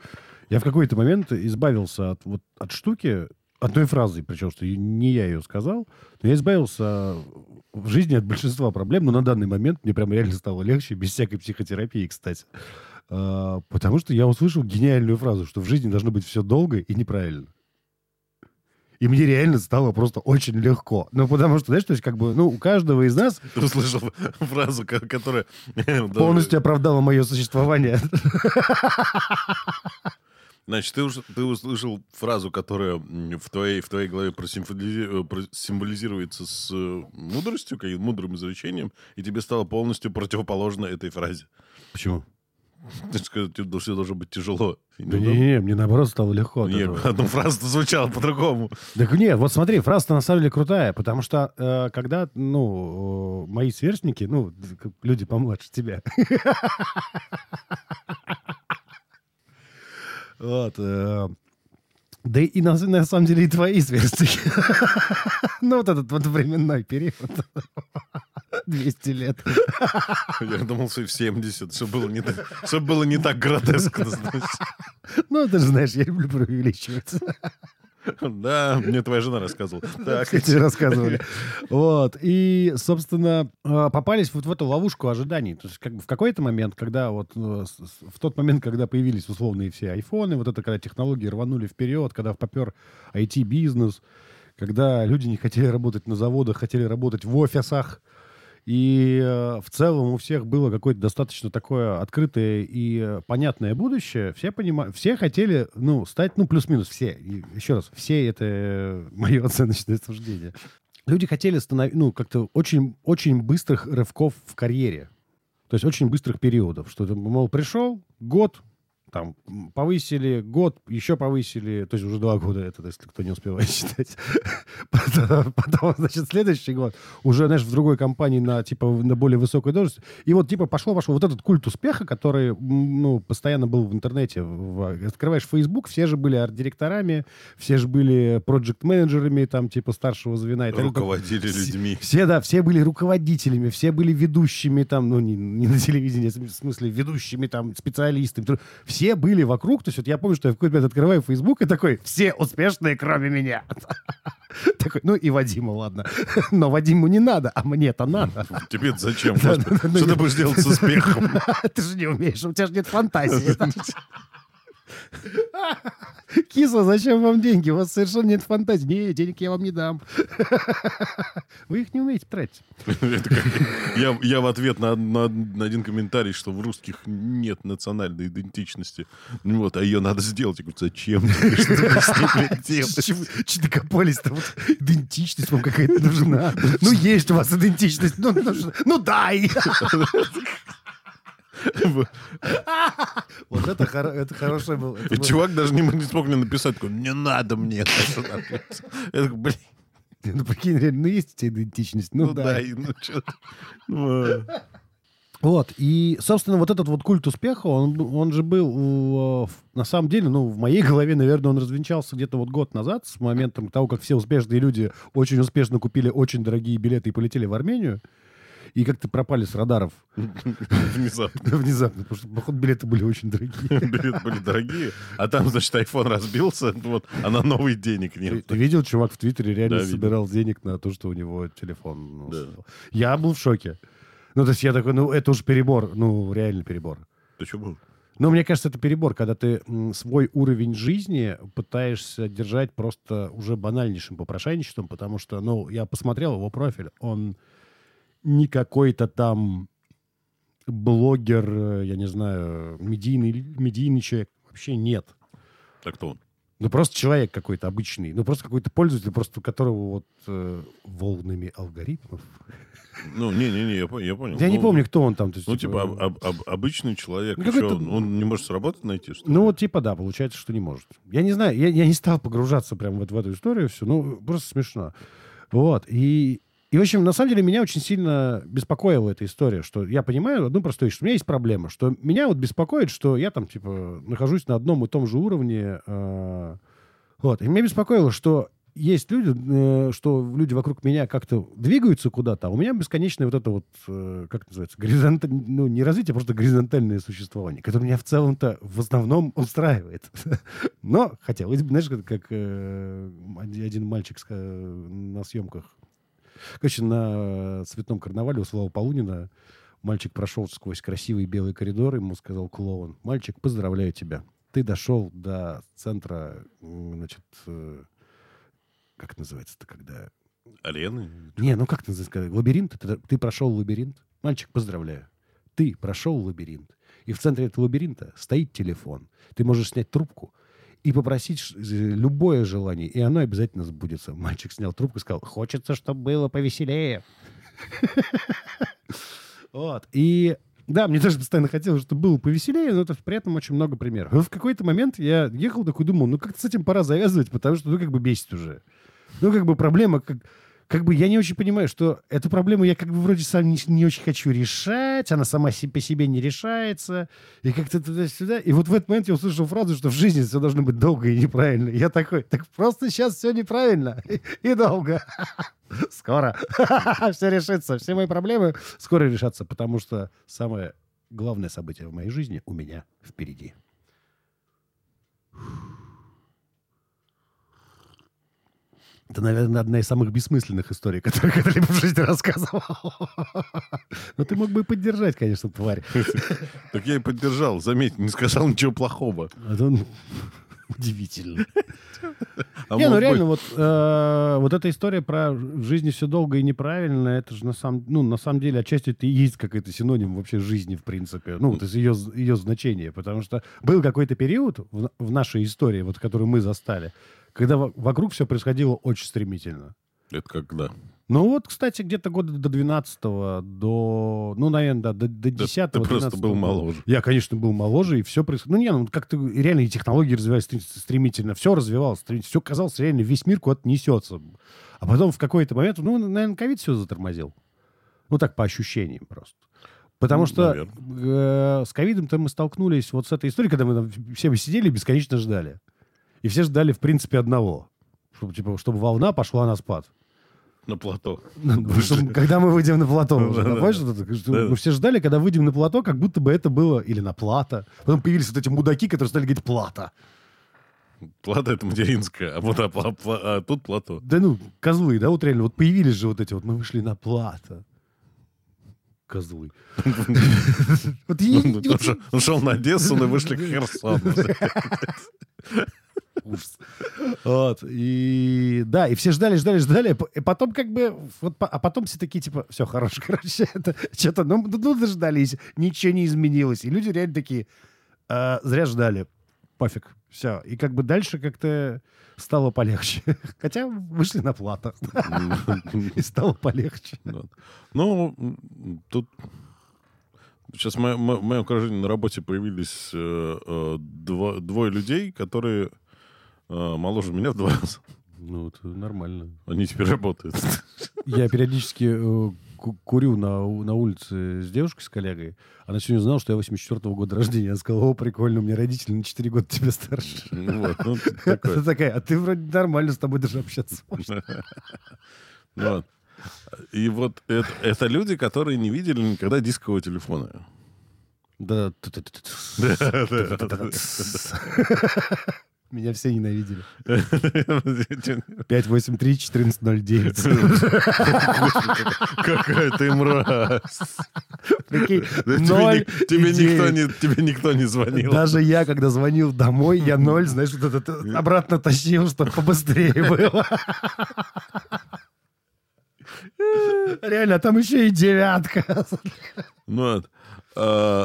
я в какой-то момент избавился от, вот, от штуки, одной фразой, причем, что не я ее сказал, но я избавился в жизни от большинства проблем, но на данный момент мне прям реально стало легче, без всякой психотерапии, кстати. А, Потому что я услышал гениальную фразу, что в жизни должно быть все долго и неправильно. И мне реально стало просто очень легко. Ну, потому что, знаешь, то есть, как бы, ну, у каждого из нас Ты услышал фразу, ко- которая... полностью оправдала мое существование. Значит, ты, уж- ты услышал фразу, которая в твоей, в твоей голове э, просимволизируется с э, мудростью, каким мудрым изречением, и тебе стало полностью противоположно этой фразе. Почему? Ты сказал, тебе все должно быть тяжело. Да неудобно. не, мне наоборот стало легко. Не, одна фраза звучала по-другому. Так нет, вот смотри, фраза на самом деле крутая, потому что э, когда, ну, э, мои сверстники, ну, люди помладше тебя, вот, э, да и на, на самом деле и твои сверстники, ну, вот этот вот временной период, 200 лет. Я думал, что и в 70, чтобы было не, так- чтобы было не так гротескно. Ну, ты же знаешь, я люблю преувеличивать. Да, мне твоя жена рассказывала. Так, Кстати, рассказывали. Вот. И, собственно, э, попались вот в эту ловушку ожиданий. То есть как бы в какой-то момент, когда вот э, в тот момент, когда появились условные все айфоны, вот это когда технологии рванули вперед, когда попер IT-бизнес, когда люди не хотели работать на заводах, хотели работать в офисах, и э, в целом у всех было какое-то достаточно такое открытое и э, понятное будущее. Все понимают, все хотели, ну, стать, ну, плюс-минус все. И еще раз, все это мое оценочное суждение. Люди хотели становиться, ну, как-то очень, очень быстрых рывков в карьере. То есть очень быстрых периодов. Что, ты, мол, пришел, год, там, повысили, год, еще повысили, то есть уже два года это, если кто не успевает считать. Потом, значит, следующий год уже, знаешь, в другой компании на, типа, на более высокую должность. И вот, типа, пошло-пошло вот этот культ успеха, который, ну, постоянно был в интернете. Открываешь Facebook, все же были арт-директорами, все же были проект-менеджерами, там, типа, старшего звена. руководили Все- людьми. Все, да, все были руководителями, все были ведущими там, ну, не, не на телевидении, в смысле, ведущими там, специалистами. То- Все были вокруг. То есть вот я помню, что я в какой-то момент открываю Facebook и такой, все успешные, кроме меня. Такой, ну и Вадима, ладно. Но Вадиму не надо, а мне-то надо. тебе зачем? Что ну, ты будешь делать с успехом? Ты же не умеешь, у тебя же нет фантазии. Кисло, зачем вам деньги? У вас совершенно нет фантазии. Не, денег я вам не дам. Вы их не умеете тратить. Я, я в ответ на, на- на один комментарий, что в русских нет национальной идентичности. Ну Вот, а ее надо сделать. Я говорю, зачем? чего докопались-то? Вот идентичность вам какая-то нужна. Ну, есть у вас идентичность. Ну, ну дай! Вот это, это хорошее было. И чувак даже не, не смог мне написать, такой, не надо мне. это». Я такой, блин, Ну, прикинь, реально, ну есть у тебя идентичность. Ну, ну да. дай, ну что Ну, а. Вот, и, собственно, вот этот вот культ успеха, он, он же был, э, на самом деле, ну, в моей голове, наверное, он развенчался где-то вот год назад, с моментом того, как все успешные люди очень успешно купили очень дорогие билеты и полетели в Армению. И как-то пропали с радаров Внезапно. внезапно, потому что, походу, билеты были очень дорогие. Билеты были дорогие, а там, значит, iPhone разбился, вот, а на новый денег нет. ты видел, чувак в Твиттере реально собирал денег на то, что у него телефон. ну, Да. Я был в шоке. Ну, то есть я такой, ну, это уж перебор, ну, реально перебор. Ты что был? Но мне кажется, это перебор, когда ты свой уровень жизни пытаешься держать просто уже банальнейшим попрошайничеством, потому что, ну, я посмотрел его профиль, он не какой-то там блогер, э, я не знаю, медийный, медийный человек. Вообще нет. Так кто он? Ну, просто человек какой-то обычный. Ну, просто какой-то пользователь, просто у которого вот э, волнами алгоритмов. Ну, не-не-не, я, я понял. Я не Ну, помню, кто он там. есть, Ну, типа, об- об- об- обычный человек. Ну, чё, он не может с работы найти, что ли? Ну, вот типа, да, получается, что не может. Я не знаю, я, я не стал погружаться прямо вот в эту историю все, ну, просто смешно. Вот, и, и, в общем, на самом деле меня очень сильно беспокоила эта история, что я понимаю одну простую вещь, что у меня есть проблема, что меня вот беспокоит, что я там, типа, нахожусь на одном и том же уровне, э, вот, и меня беспокоило, что есть люди, э, что люди вокруг меня как-то двигаются куда-то, а у меня бесконечное вот это вот, э, как это называется, горизонталь... ну, не развитие, а просто горизонтальное существование, которое меня в целом-то в основном устраивает. Но хотелось знаешь, как, как, э, один мальчик ска- на съемках, короче, на цветном карнавале у Слава Полунина мальчик прошел сквозь красивый белый коридор, ему сказал клоун, мальчик, поздравляю тебя, ты дошел до центра, значит, э, как это называется-то, когда... Арены? Не, ну как ты сказать? Лабиринт? Ты, ты прошел лабиринт? Мальчик, поздравляю. Ты прошел лабиринт. И в центре этого лабиринта стоит телефон. Ты можешь снять трубку и попросить любое желание, и оно обязательно сбудется. Мальчик снял трубку и сказал, хочется, чтобы было повеселее. Вот. И да, мне тоже постоянно хотелось, чтобы было повеселее, но это при этом очень много примеров. И в какой-то момент я ехал такой, думал, ну как-то с этим пора завязывать, потому что, ну, как бы бесит уже. Ну, как бы проблема, как, как бы я не очень понимаю, что эту проблему я как бы вроде сам не, не очень хочу решать, она сама по себе не решается, и как-то туда-сюда. И вот в этот момент я услышал фразу, что в жизни все должно быть долго и неправильно. И я такой, так просто сейчас все неправильно и, долго. Скоро все решится, все мои проблемы скоро решатся, потому что самое главное событие в моей жизни у меня впереди. Это, наверное, одна из самых бессмысленных историй, которые когда-либо в жизни рассказывал. Но ты мог бы и поддержать, конечно, тварь. Так я и поддержал, заметь, не сказал ничего плохого. Он- удивительно. А не, ну реально, быть- вот, э, вот эта история про в жизни все долго и неправильно, это же на самом, ну, на самом деле отчасти это и есть какой-то синоним вообще жизни, в принципе. Ну, вот из ее, ее значения. Потому что был какой-то период в, в нашей истории, вот, которую мы застали, когда во- вокруг все происходило очень стремительно. Это когда? Ну вот, кстати, где-то года до 12 до, ну, наверное, да, до, до 10 ты просто был моложе. Я, конечно, был моложе, и все происходило. Ну, не, ну, как-то реально и технологии развивались стр- стремительно, все развивалось, все казалось, реально весь мир куда-то несется. А потом в какой-то момент, ну, наверное, ковид все затормозил. Ну, так, по ощущениям просто. Потому Ну, что э, с ковидом-то мы столкнулись вот с этой историей, когда мы там все сидели и бесконечно ждали. И все ждали, в принципе, одного. Чтобы, типа, чтобы волна пошла на спад. На плато. Ну, Когда мы выйдем на плато. мы все ждали, когда выйдем на плато, как будто бы это было или на плата. Потом появились вот эти мудаки, которые стали говорить плата. Плата это материнская, а вот а, пла- а тут плато. Да ну, козлы, да, вот реально, вот появились же вот эти вот, мы вышли на плата. Козлы. Он вот шел- он шел на Одессу, мы вышли к Херсону. Ужас. Вот. И да, и все ждали, ждали, ждали. И потом как бы... Вот, а потом все такие, типа, все, хорош, короче. Это что-то, ну, ну, дождались. Ничего не изменилось. И люди реально такие, «А, зря ждали. Пофиг. Все. И как бы дальше как-то стало полегче. Хотя вышли на плата. И стало полегче. Ну, тут сейчас моем, в моем окружении на работе появились э, э, два- двое людей, которые э, моложе меня в два раза. Ну, это нормально. Они теперь работают. Я периодически э, ку- курю на, на улице с девушкой, с коллегой. Она сегодня узнала, что я 84-го года рождения. Она сказала, о, прикольно, у меня родители на 4 года тебя старше. Ну Вот, ну, Она такое. такая, а ты вроде нормально с тобой даже общаться можешь». Ну вот. И вот это, это люди, которые не видели никогда дискового телефона. Да. Меня все ненавидели. 583-1409. Какая ты мразь. Прикинь, ноль тебе, никто не, тебе никто не звонил. Даже я, когда звонил домой, я ноль, знаешь, вот этот обратно тащил, чтобы побыстрее было. Реально, там еще и девятка. Ну,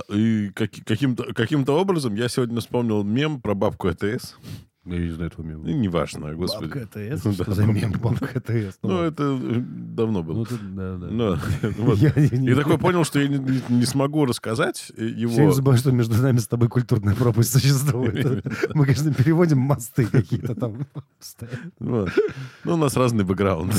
и каки- каким-то, каким-то образом я сегодня вспомнил мем про бабку АТС. Я не знаю этого мема. Ну, неважно, господи. Бабка АТС? Ну, Что да. за мем бабка АТС? Ну, ладно. это э, давно было. Ну, да, да. Ну, вот. Я не- И такой понял, что я не, не- не смогу рассказать э, Все его. не забывай, что между нами с тобой культурная пропасть существует. Мы, конечно, переводим мосты какие-то там. Вот. Ну, у нас разный бэкграунд.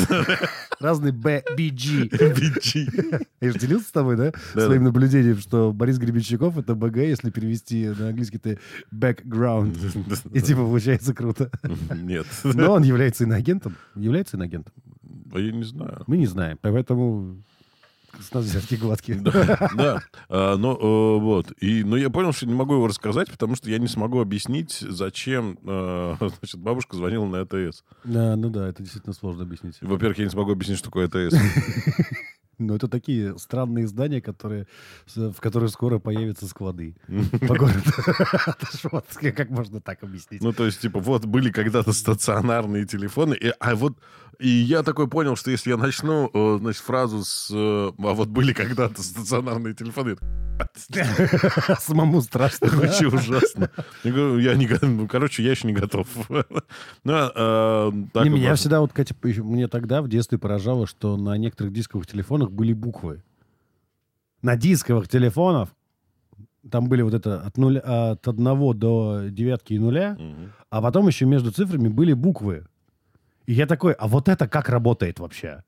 Разные Б, BG. BG. Я же делился с тобой, да, Да, своим наблюдением, что Борис Гребенщиков — это БГ, если перевести на английский, это background. И типа получается круто. Нет. Но он является иноагентом. Является иноагентом. А Я не знаю. Мы не знаем, поэтому с нас взятки гладкие. Да, А, но э, вот. И, но я понял, что не могу его рассказать, потому что я не смогу объяснить, зачем э, значит, бабушка звонила на АТС. Да, ну да, это действительно сложно объяснить. Во-первых, я не смогу объяснить, что такое АТС. Но это такие странные здания, которые, в которых скоро появятся склады по городу. Вот Как можно так объяснить? Ну, то есть, типа, вот были когда-то стационарные телефоны, а вот, и я такой понял, что если я начну, э, значит, фразу с, э, а вот были когда-то стационарные телефоны, Самому страшно. вообще ужасно. Я говорю, я не, ну, короче, я еще не готов. Ну, а, э, так Не, меня просто. всегда, вот, Катя, мне тогда в детстве поражало, что на некоторых дисковых телефонах были буквы. На дисковых телефонах там были вот это от, нуля, от одного до девятки и нуля, Мгм. а потом еще между цифрами были буквы. И я такой, а вот это как работает вообще?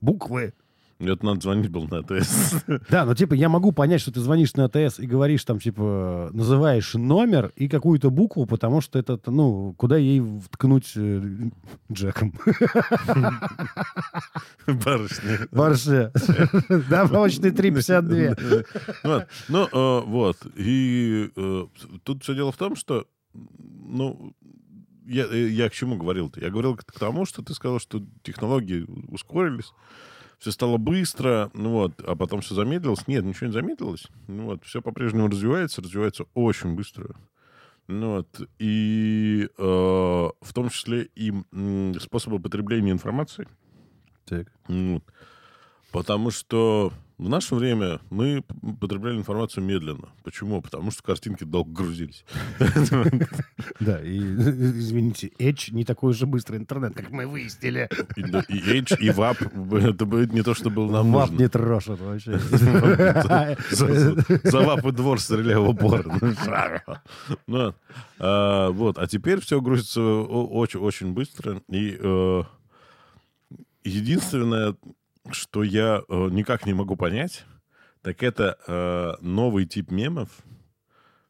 Буквы. Это надо звонить было на АТС. Да, ну типа я могу понять, что ты звонишь на АТС и говоришь там типа называешь номер и какую-то букву, потому что это ну куда ей вткнуть э, Джеком. Барышня. Барше. Добавочный 3,52. Вот. Ну, э, вот. И э, тут все дело в том, что, ну, я, э, я к чему говорил-то? Я говорил к тому, что ты сказал, что технологии ускорились, все стало быстро, ну вот, а потом все замедлилось. Нет, ничего не замедлилось. Ну вот, все по-прежнему развивается, развивается очень быстро. Ну вот, и э, в том числе и м, способы потребления информации. Так. Ну. Потому что в наше время мы потребляли информацию медленно. Почему? Потому что картинки долго грузились. Да, и, извините, Edge не такой же быстрый интернет, как мы выяснили. И, Edge, и VAP. Это будет не то, что было нам нужно. не трошит вообще. За, ВАП и двор стреляю в упор. Ну, а, Вот. А теперь все грузится очень-очень быстро. И э, единственное, что я э, никак не могу понять, так это э, новый тип мемов.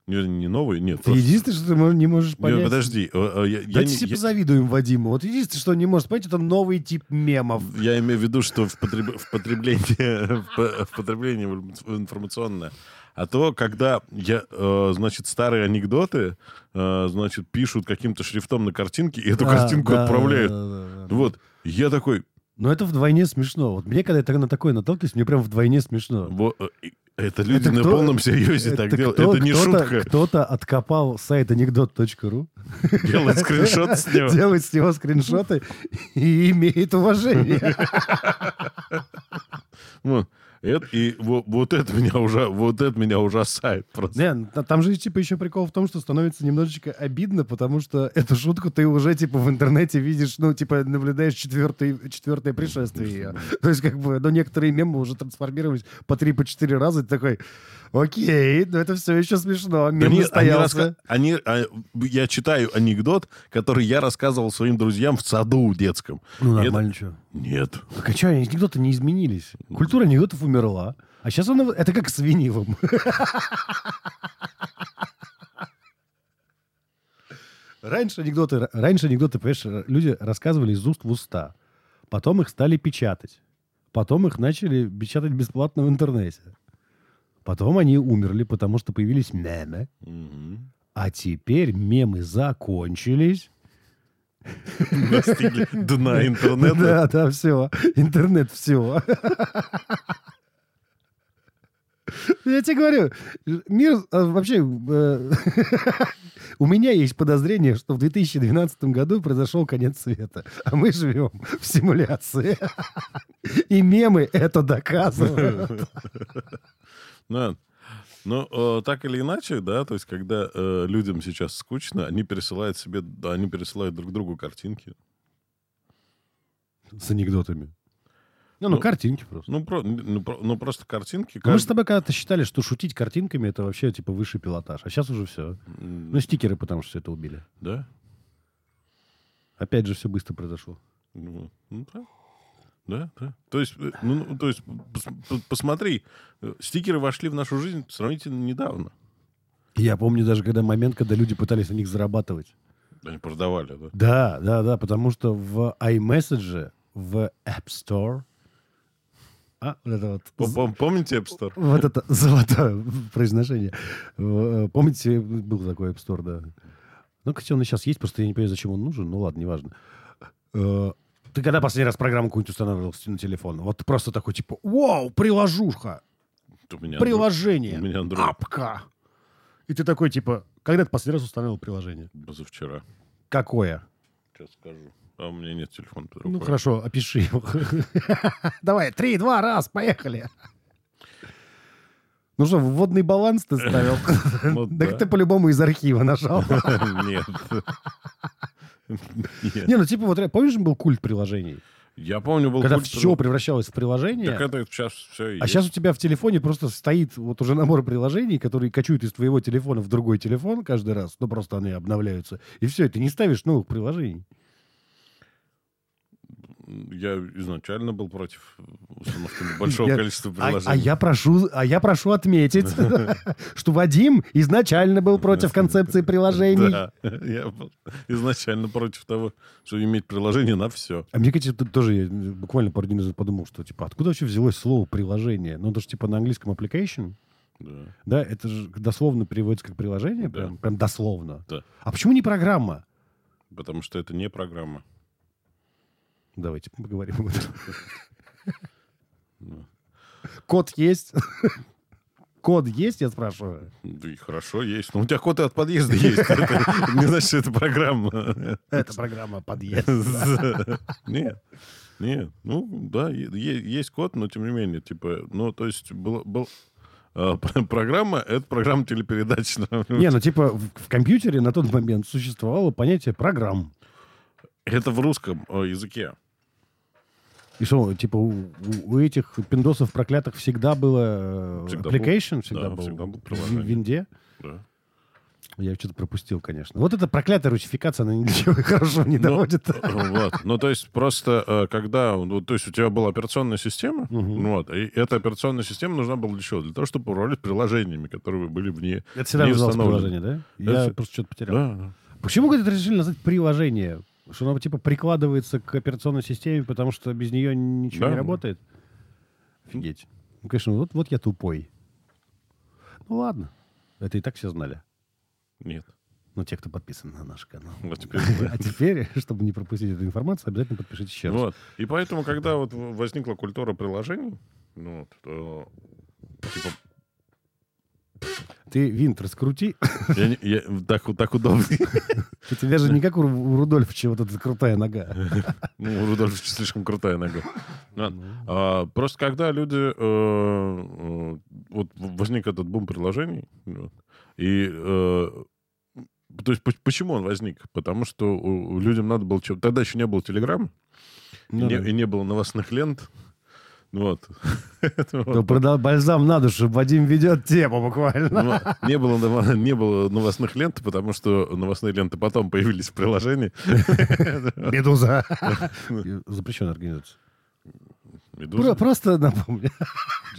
Не, не новый, нет. Ты просто- единственное, что ты не можешь Нет, понять... подожди. э, э, Я, я Давайте не- все я- позавидуем Вадиму. Вот единственное, что он не может понять, это новый тип мемов. Я имею в виду, что в, потреб- в потреблении, в по- в потреблении информационное. А то, когда я, э, значит, старые анекдоты, э, значит, пишут каким-то шрифтом на картинке, и эту А, картинку да, отправляют. да, да, да, да. Вот. Я такой, Но это вдвойне смешно. Вот мне, когда я так- на такое наталкиваюсь, мне прям вдвойне смешно. во- э, это люди Это на кто- полном серьезе так Это делают. кто- Это не кто-то- шутка. Кто-то откопал сайт анекдот.ру, Делать скриншот с него. делает с него скриншоты и имеет уважение. Вот. Это- и во- вот это меня уже, вот это меня ужасает просто. Не, та- там же типа еще прикол в том, что становится немножечко обидно, потому что эту шутку ты уже типа в интернете видишь, ну типа наблюдаешь четвертый, четвертое пришествие ее. То есть как бы, ну некоторые мемы уже трансформировались по три, по четыре раза, ты такой, окей, но это все еще смешно, нет, они настоялся. раска- они, а, я читаю анекдот, который я рассказывал своим друзьям в саду детском. Ну И это- нормально, что? Нет. Так а что, анекдоты не изменились? Культура анекдотов умерла. А сейчас она... Это как с винилом. Раньше анекдоты, раньше анекдоты, понимаешь, люди рассказывали из уст в уста. Потом их стали печатать. Потом их начали печатать бесплатно в интернете. Потом они умерли, потому что появились мемы. Мгм. А теперь мемы закончились. Достигли дна интернета. Да, да, все. Интернет все. Я тебе говорю, мир а, вообще... У меня есть подозрение, что в 2012 году произошел конец света, а мы живем в симуляции. И мемы это доказывают. Да. Ну, э, так или иначе, да, то есть, когда э, людям сейчас скучно, они пересылают себе, да, они пересылают друг другу картинки. С анекдотами. Ну, ну, Ну, картинки просто. Ну, про- ну, про- ну, просто картинки. Ну, Мы же с кажд- тобой когда-то считали, что шутить картинками это вообще типа высший пилотаж. А сейчас уже все. Ну, стикеры, потому что все это убили. Да? Опять же, все быстро произошло. Ну, ну, да. Да, да. То есть, э, ну, ну, то есть пос- посмотри, э, стикеры вошли в нашу жизнь сравнительно недавно. Я помню даже когда момент, когда люди пытались на них зарабатывать. Они продавали, да? Да, да, да, потому что в iMessage, в App Store, а, вот это вот, Помните App Store? вот это золотое произношение. Э, Помните, был такой App Store, да. Ну, кстати, он и сейчас есть, просто я не понимаю, зачем он нужен. Ну, ладно, неважно. Э, Ты когда последний раз программу какую-нибудь устанавливал на телефон? Вот ты просто такой, типа, вау, приложуха, У меня приложение, У меня Android. апка. И ты такой, типа, когда ты последний раз установил приложение? Позавчера. Какое? Сейчас скажу. А у меня нет телефона под Ну, рукой. хорошо, опиши его. Давай, три, два, раз, поехали. Ну что, вводный баланс ты ставил? Ну Так да. ты по-любому из архива нажал. Нет. Не, ну типа вот, помнишь, был культ приложений? Я помню, был Когда культ все превращалось в приложение. Так это сейчас все и А сейчас у тебя в телефоне просто стоит вот уже набор приложений, которые качают из твоего телефона в другой телефон каждый раз. Ну, просто они обновляются. И все, ты не ставишь новых приложений. Я изначально был против установки большого Я- количества А, приложений. а я прошу, а я прошу отметить, что Вадим изначально был против концепции приложений. Да, я был изначально против того, чтобы иметь приложение на все. А мне, кстати, тут тоже я буквально пару дней назад подумал, что типа откуда вообще взялось слово приложение? Ну, это же типа на английском application, Да. да? Это же дословно переводится как приложение, Да. прям, прям дословно. Да. А почему не программа? Потому что это не программа. Давайте поговорим об этом. Ну. Код есть? Код есть, я спрашиваю? Да и хорошо есть. Но у тебя код и от подъезда есть. Не значит, что это программа. Это программа подъезд. Нет. Нет. Ну, да, есть код, но тем не менее, типа, ну, то есть, был, был, а, про- программа — это программа телепередач. Не, ну типа в, в компьютере на тот момент существовало понятие программ. Это в русском э, языке. И что, типа, у, у- этих пиндосов проклятых всегда было э, Всегда application? был. всегда Да, был? всегда был в винде? Да. Я что-то пропустил, конечно. Вот эта проклятая русификация, она ничего хорошего не Ну, доводит. э, Вот. Ну, то есть, просто э, когда... ну, то есть, у тебя была операционная система, ну вот, и эта операционная система нужна была для чего? Для того, чтобы управлять приложениями, которые были вне... Это всегда называлось приложение, да? Я Это- просто что-то потерял. Да. Почему это решили назвать приложение? Что оно типа прикладывается к операционной системе, потому что без нее ничего Да. не работает? Офигеть. Ну, конечно, вот, вот я тупой. Ну ладно. Это и так все знали. Нет. Ну, те, кто подписан на наш канал. Вот теперь да. А теперь, чтобы не пропустить эту информацию, обязательно подпишитесь еще раз. Вот. И поэтому, когда вот возникла культура приложений, ну, вот, то, типа, Ты винт раскрути. я не- я- так, так удобнее. У тебя же не как у у Рудольфовича вот эта крутая нога. Ну, у Рудольфа слишком крутая нога. Вот. А, просто когда люди... э, э, вот возник этот бум приложений, и... э, то есть поч- почему он возник? Потому что людям надо было... Тогда еще не было телеграм, и, Ну не, и не было новостных лент. Вот. То бальзам на душу. Вадим ведет тему буквально. Ну, Не было, не было новостных лент, потому что новостные ленты потом появились в приложении. Медуза. Запрещенная организация. Медуза. Про- Просто напомню.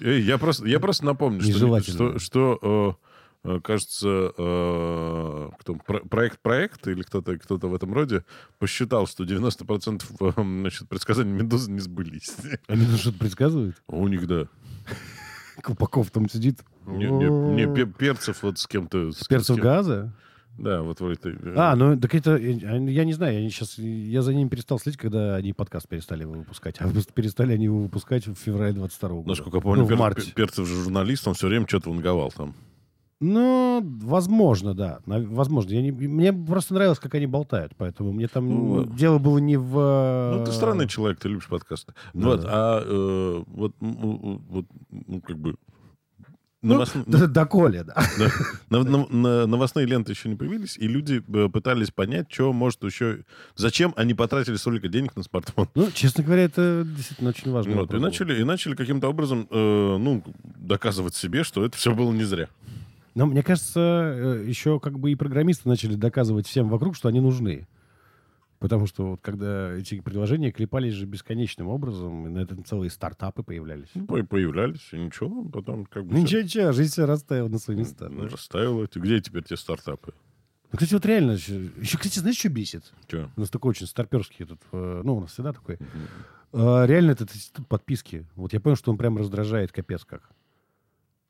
Я просто, я просто напомню, что, что, что, э, кажется, э, кто, про- проект-проект или кто-то кто в этом роде посчитал, что 90% э, значит, предсказаний Медузы не сбылись. Они тут что-то предсказывают? У них, да. Колпаков там сидит. Не, не- не, Пе- перцев вот с кем-то... с- Перцев газа? Да, вот вроде... э, А, ну, так это, я не знаю, я сейчас, я за ними перестал следить, когда они подкаст перестали его выпускать. А перестали они его выпускать в феврале 22 года. Насколько я помню, ну, в Пер- марте. Перцев же журналист, он все время что-то ванговал там. Ну, возможно, да. Возможно. Я не- мне просто нравилось, как они болтают, поэтому мне там Ну, дело было не в... Ну, ты странный человек, ты любишь подкасты. Да, вот, да. а э, вот, вот, ну, как бы... Ну, новос- д- Доколе, да. да, новостные ленты еще не появились, и люди э, пытались понять, что может еще... Зачем они потратили столько денег на смартфон? Ну, честно говоря, это действительно очень важно. Вот, и, начали, и начали каким-то образом э, ну, доказывать себе, что это все было не зря. Но мне кажется, э, еще как бы и программисты начали доказывать всем вокруг, что они нужны. Потому что вот когда эти приложения клепались же бесконечным образом, и на этом целые стартапы появлялись. Ну, по- появлялись, и ничего, потом как бы... Ну ничего, ничего, жизнь все расставила на свои места. Ну, да. расставил эти. Где теперь те стартапы? Ну, кстати, вот реально, еще, кстати, знаешь, что бесит? Че? У нас такой очень старперский этот, э, ну, у нас всегда такой. Э, Реально этот институт подписки. Вот я понял, что он прям раздражает капец как.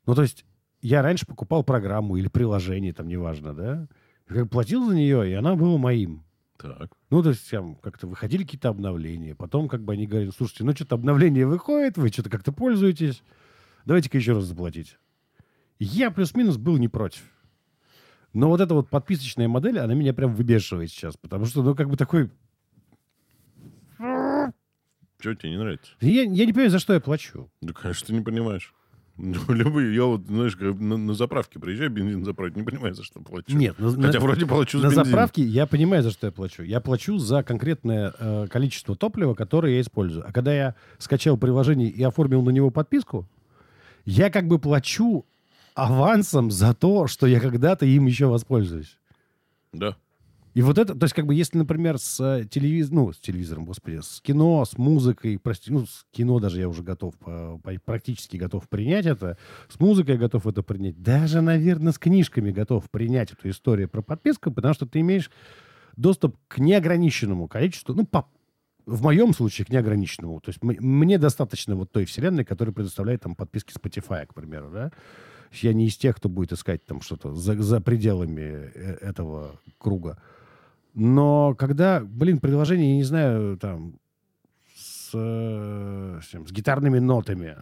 Ну, то есть, я раньше покупал программу или приложение, там, неважно, да? Бы платил за нее, и она была моим. Так. Ну, то есть, там, как-то выходили какие-то обновления. Потом, как бы, они говорили, слушайте, ну, что-то обновление выходит, вы что-то как-то пользуетесь. Давайте-ка еще раз заплатите. Я плюс-минус был не против. Но вот эта вот подписочная модель, она меня прям выбешивает сейчас. Потому что, ну, как бы такой... Что тебе не нравится? Я, я не понимаю, за что я плачу. Да, конечно, ты не понимаешь. Ну, Любые, я вот, знаешь, на, на заправке приезжаю, бензин заправить, не понимаю, за что плачу. Нет, на, Хотя на- вроде плачу за на бензин. заправке я понимаю, за что я плачу. Я плачу за конкретное э, количество топлива, которое я использую. А когда я скачал приложение и оформил на него подписку, я как бы плачу авансом за то, что я когда-то им еще воспользуюсь. Да. И вот это, то есть, как бы, если, например, с э, телевизором, ну, с телевизором, господи, с кино, с музыкой, прости, ну, с кино даже я уже готов, по- практически готов принять это, с музыкой готов это принять, даже, наверное, с книжками готов принять эту историю про подписку, потому что ты имеешь доступ к неограниченному количеству, ну, по, в моем случае, к неограниченному. То есть мне достаточно вот той вселенной, которая предоставляет там подписки Spotify, к примеру, да. Я не из тех, кто будет искать там что-то за, за пределами э, этого круга. Но когда, блин, приложение, я не знаю, там, с, э, с, с гитарными нотами,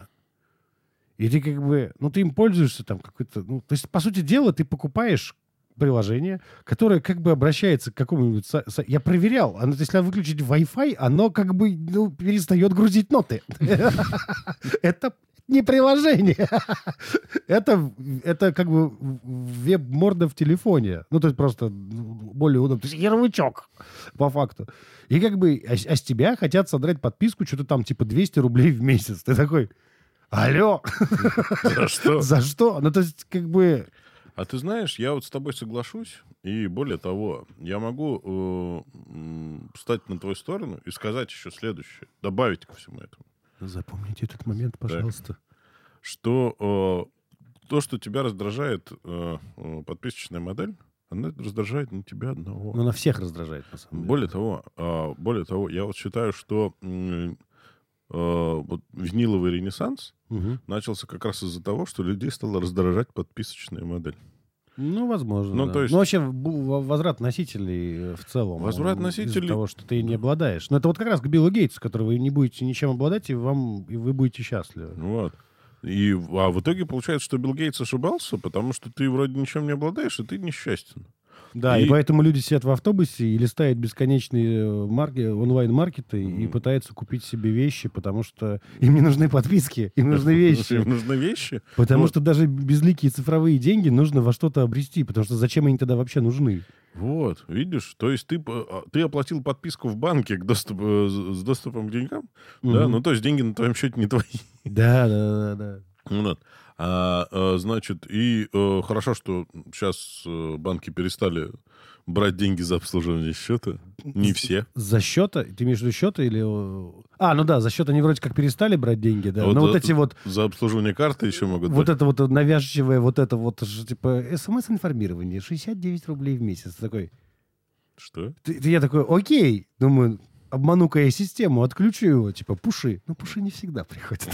и ты как бы, ну, ты им пользуешься там какой-то, ну, то есть, по сути дела, ты покупаешь приложение, которое как бы обращается к какому-нибудь... са- са- Я проверял, оно, если выключить Wi-Fi, оно как бы ну, перестает грузить ноты. Это не приложение. Это, это как бы веб-морда в телефоне. Ну, то есть просто более удобно. То есть ярлычок, по факту. И как бы, а, с- а с тебя хотят содрать подписку, что-то там типа 200 рублей в месяц. Ты такой, алло, За что? за что? Ну, то есть как бы... А ты знаешь, я вот с тобой соглашусь, и более того, я могу э, встать на твою сторону и сказать еще следующее, добавить ко всему этому, Запомните этот момент, пожалуйста. что э, то, что тебя раздражает э, э, подписочная модель, она раздражает не тебя одного. Но она всех раздражает, на самом деле. Более того, а, более того, я вот считаю, что э, вот виниловый ренессанс Мгм. начался как раз из-за того, что людей стала раздражать подписочная модель. Ну, возможно. Ну, да. то есть- Ну, вообще, возврат носителей э, в целом. Возврат он носителей- Из-за того, что ты не обладаешь. Но это вот как раз к Биллу Гейтсу, который вы не будете ничем обладать, и, вам, и вы будете счастливы. Вот. И, а в итоге получается, что Билл Гейтс ошибался, потому что ты вроде ничем не обладаешь, и ты несчастен. Да, и... И- поэтому люди сидят в автобусе и листают бесконечные э, марки, онлайн-маркеты и Мгм. пытаются купить себе вещи, потому что им не нужны подписки, им нужны вещи. Им нужны вещи. Потому Вот. что даже безликие цифровые деньги нужно во что-то обрести, потому что зачем они тогда вообще нужны? Вот, видишь? То есть ты, п- а, ты оплатил подписку в банке к доступу, с с доступом к деньгам, да? Мгм. Ну, то есть деньги на твоем счете не твои. Да, да, да, да. Вот. А, э, значит, и э, хорошо, что сейчас э, банки перестали брать деньги за обслуживание счета. Не все. За счета? Ты имеешь в виду счета или... э, А, ну да, за счет они вроде как перестали брать деньги, да. А Но вот за- эти вот... За обслуживание карты еще могут Вот дать. это вот навязчивое, вот это вот, типа, смс-информирование, 69 рублей в месяц. Такой, Что? ты- ты- я такой, окей, думаю, обману-ка я систему, отключу его, типа, пуши. Но пуши не всегда приходят.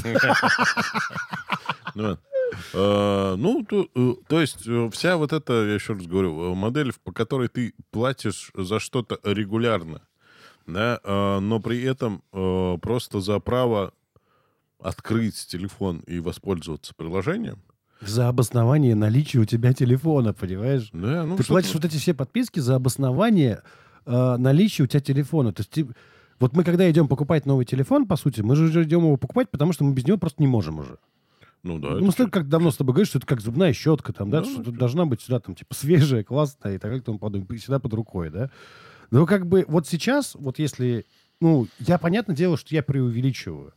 Ну. Э, Ну, то, э, есть э, вся вот эта, я еще раз говорю, модель, по которой ты платишь за что-то регулярно, да, но при этом просто за право открыть телефон и воспользоваться приложением, За обоснование наличия у тебя телефона, понимаешь? да, ну, ты платишь вот- эти все подписки за обоснование э, наличия у тебя телефона. То есть ты- вот мы когда идем покупать новый телефон, по сути, мы же идем его покупать, потому что мы без него просто не можем уже. Ну, да. ну, мы столько как давно с тобой говоришь, что это как зубная щетка, там, да, Да, что это- должна быть всегда там, типа, свежая, классная и так далее, и тому подобное, всегда под рукой, да. Но как бы вот сейчас, вот если, ну, я, понятное дело, что я преувеличиваю.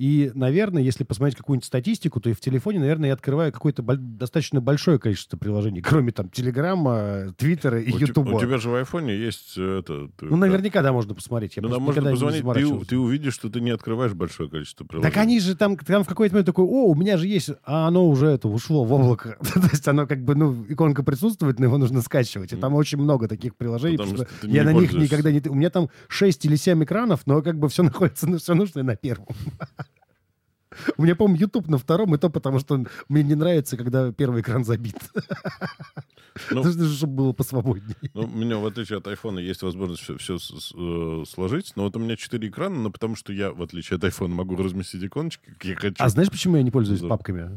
И, наверное, если посмотреть какую-нибудь статистику, то и в телефоне, наверное, я открываю какое-то боль- достаточно большое количество приложений, кроме там Телеграма, Твиттера и Ютуба. у тебя же в айфоне есть э, это... ты- Ну, наверняка, да, можно посмотреть. Я Ну, да, можно позвонить, ты, ты увидишь, что ты не открываешь большое количество приложений. Так они же там, там в какой-то момент такой, о, у меня же есть, а оно уже это ушло в облако. То есть оно как бы, ну, иконка присутствует, но его нужно скачивать. И там очень много таких приложений, Потому потому что я на них никогда не... У меня там 6 или 7 экранов, но как бы все находится, все нужно на первом. У меня, по-моему, YouTube на втором, и то потому, что мне не нравится, когда первый экран забит. Ну, Нужно, чтобы было посвободнее. Ну, у меня, в отличие от айфона, есть возможность все, сложить. Но вот у меня четыре экрана, но потому что я, в отличие от айфона, могу разместить иконочки, как я хочу. А знаешь, почему я не пользуюсь папками?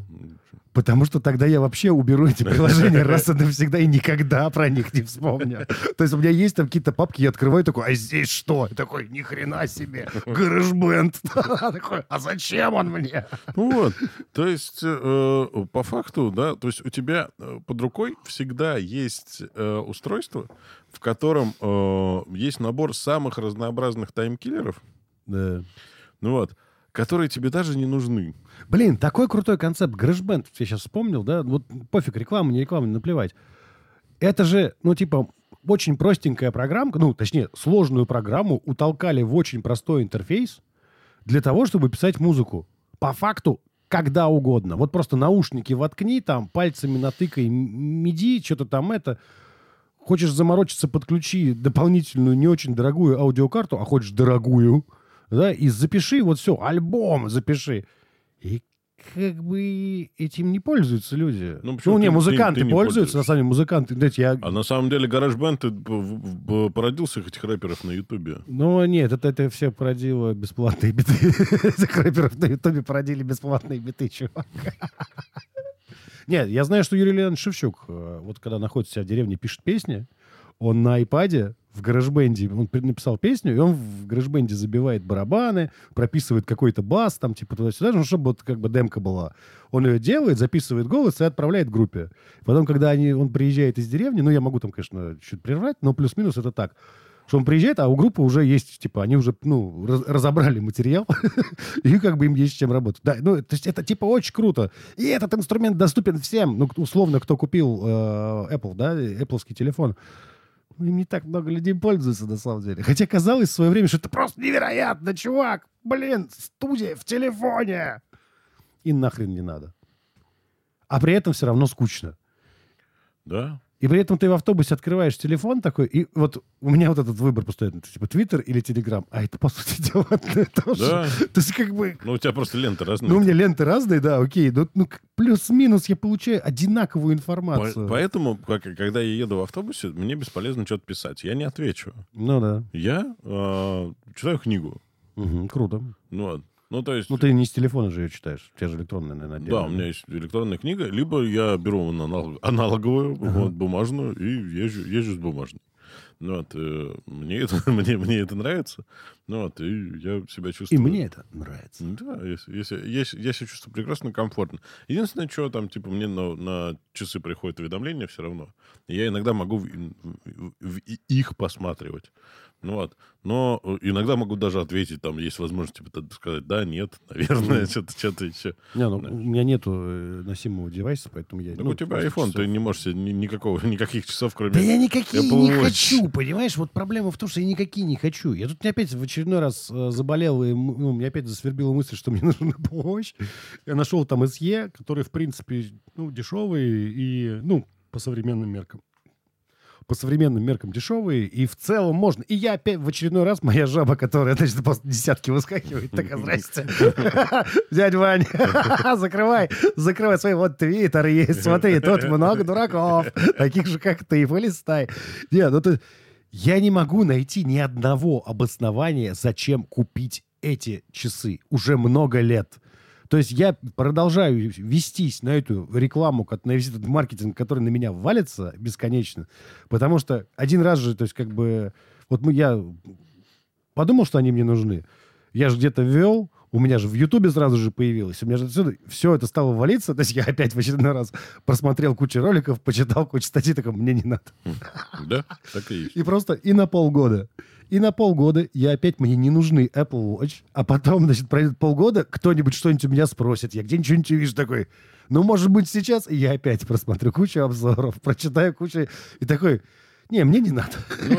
Потому что тогда я вообще уберу эти приложения раз и навсегда и никогда про них не вспомню. То есть у меня есть там какие-то папки, я открываю такой, а здесь что? Я такой, ни хрена себе, GarageBand. Такой, а зачем он мне? Ну вот, то есть э, по факту, да, то есть у тебя э, под рукой всегда есть э, устройство, в котором э, есть набор самых разнообразных таймкиллеров, Да. ну вот, которые тебе даже не нужны. Блин, такой крутой концепт. GarageBand, я сейчас вспомнил, да? Вот пофиг, реклама, не реклама, наплевать. Это же, ну, типа, очень простенькая программка, ну, точнее, сложную программу утолкали в очень простой интерфейс для того, чтобы писать музыку. По факту, когда угодно. Вот просто наушники воткни, там, пальцами натыкай м- MIDI, что-то там это. Хочешь заморочиться, подключи дополнительную, не очень дорогую аудиокарту, а хочешь дорогую, да, и запиши, вот все, альбом запиши. И как бы этим не пользуются люди. Ну, Ну, не, ты- музыканты ты- ты не пользуются, на самом деле, музыканты. Знаете, я... А на самом деле GarageBand ты б- в- в- породился этих рэперов на Ютубе. Ну, нет, это, это все породило бесплатные биты. Этих рэперов на Ютубе породили бесплатные биты, чувак. Нет, я знаю, что Юрий Леонидович Шевчук, э, вот когда находится в деревне, пишет песни, он на айпаде в гаражбенде, он написал песню, и он в гаражбенде забивает барабаны, прописывает какой-то бас, там, типа, туда-сюда, ну, чтобы вот как бы демка была. Он ее делает, записывает голос и отправляет группе. Потом, когда они, он приезжает из деревни, ну, я могу там, конечно, чуть прервать, но плюс-минус это так, что он приезжает, а у группы уже есть, типа, они уже, ну, раз- разобрали материал, и как бы им есть чем работать. Да, ну, то есть это, типа, очень круто. И этот инструмент доступен всем. Ну, условно, кто купил э, Apple, да, Apple телефон. Им не так много людей пользуются, на самом деле. Хотя казалось в свое время, что это просто невероятно, чувак. Блин, студия в телефоне. И нахрен не надо. А при этом все равно скучно. Да? И при этом ты в автобусе открываешь телефон такой, и вот у меня вот этот выбор постоянно, типа Твиттер или Телеграм. А это, по сути дела, одно и то же. Да. То есть как бы... Ну, у тебя просто ленты разные. Ну, у меня ленты разные, да, окей. Но ну, к- плюс-минус я получаю одинаковую По- информацию. Поэтому, как- когда я еду в автобусе, мне бесполезно что-то писать. Я не отвечу. Ну да. Я э, читаю книгу. Мгм, круто. Ну, вот. Ну, то есть... Ну ты не с телефона же ее читаешь. У тебя же электронная, наверное, Да, отдельно. у меня есть электронная книга, либо я беру аналог- аналоговую, вот, бумажную, и езжу, езжу с бумажной. Ну вот, э, мне, это, мне, мне это нравится. Ну вот, и я себя И чувствую... мне это нравится. Да, если, если- с- я себя чувствую прекрасно и комфортно. Единственное, что там, типа, мне на, на часы приходят уведомления все равно. И Я иногда могу в, в- в и- их посматривать. Ну вот. Но э, иногда могу даже ответить, там есть возможность, типа, сказать, да, нет, наверное, что-то, что-то еще. Не, ну, Да. у меня нету э, носимого девайса, поэтому я... Так ну, у тебя iPhone, часов. ты не можешь себе ни- никакого, никаких часов, кроме... Да я никакие Apple не Watch. хочу, понимаешь? Вот проблема в том, что я никакие не хочу. Я тут мне опять в очередной раз э, заболел, и ну, мне опять засвербила мысль, что мне Apple Watch. Я нашел там SE, который, в принципе, ну, дешевый и, ну, по современным меркам. По современным меркам дешевые, и в целом можно. И я опять в очередной раз, моя жаба, которая, значит, после десятки выскакивает, такая, здрасте. Дядь Вань, закрывай, закрывай свои, вот твиттер есть, смотри, тут много дураков, таких же, как ты, полистай. Не, ну ты... Я не могу найти ни одного обоснования, зачем купить эти часы уже много лет. То есть я продолжаю вестись на эту рекламу, на весь этот маркетинг, который на меня валится бесконечно, потому что один раз же, то есть как бы, вот мы, я подумал, что они мне нужны. Я же где-то ввел, у меня же в Ютубе сразу же появилось. У меня же отсюда все это стало валиться. То есть я опять в очередной раз просмотрел кучу роликов, почитал кучу статей, такой, мне не надо. Да, так и есть. И просто и на полгода. И на полгода я опять, мне не нужны Apple Watch, а потом, значит, пройдет полгода, кто-нибудь что-нибудь у меня спросит, я где-нибудь что-нибудь увижу такой, ну, может быть, сейчас, и я опять просмотрю кучу обзоров, прочитаю кучу, и такой, не, мне не надо. Ну.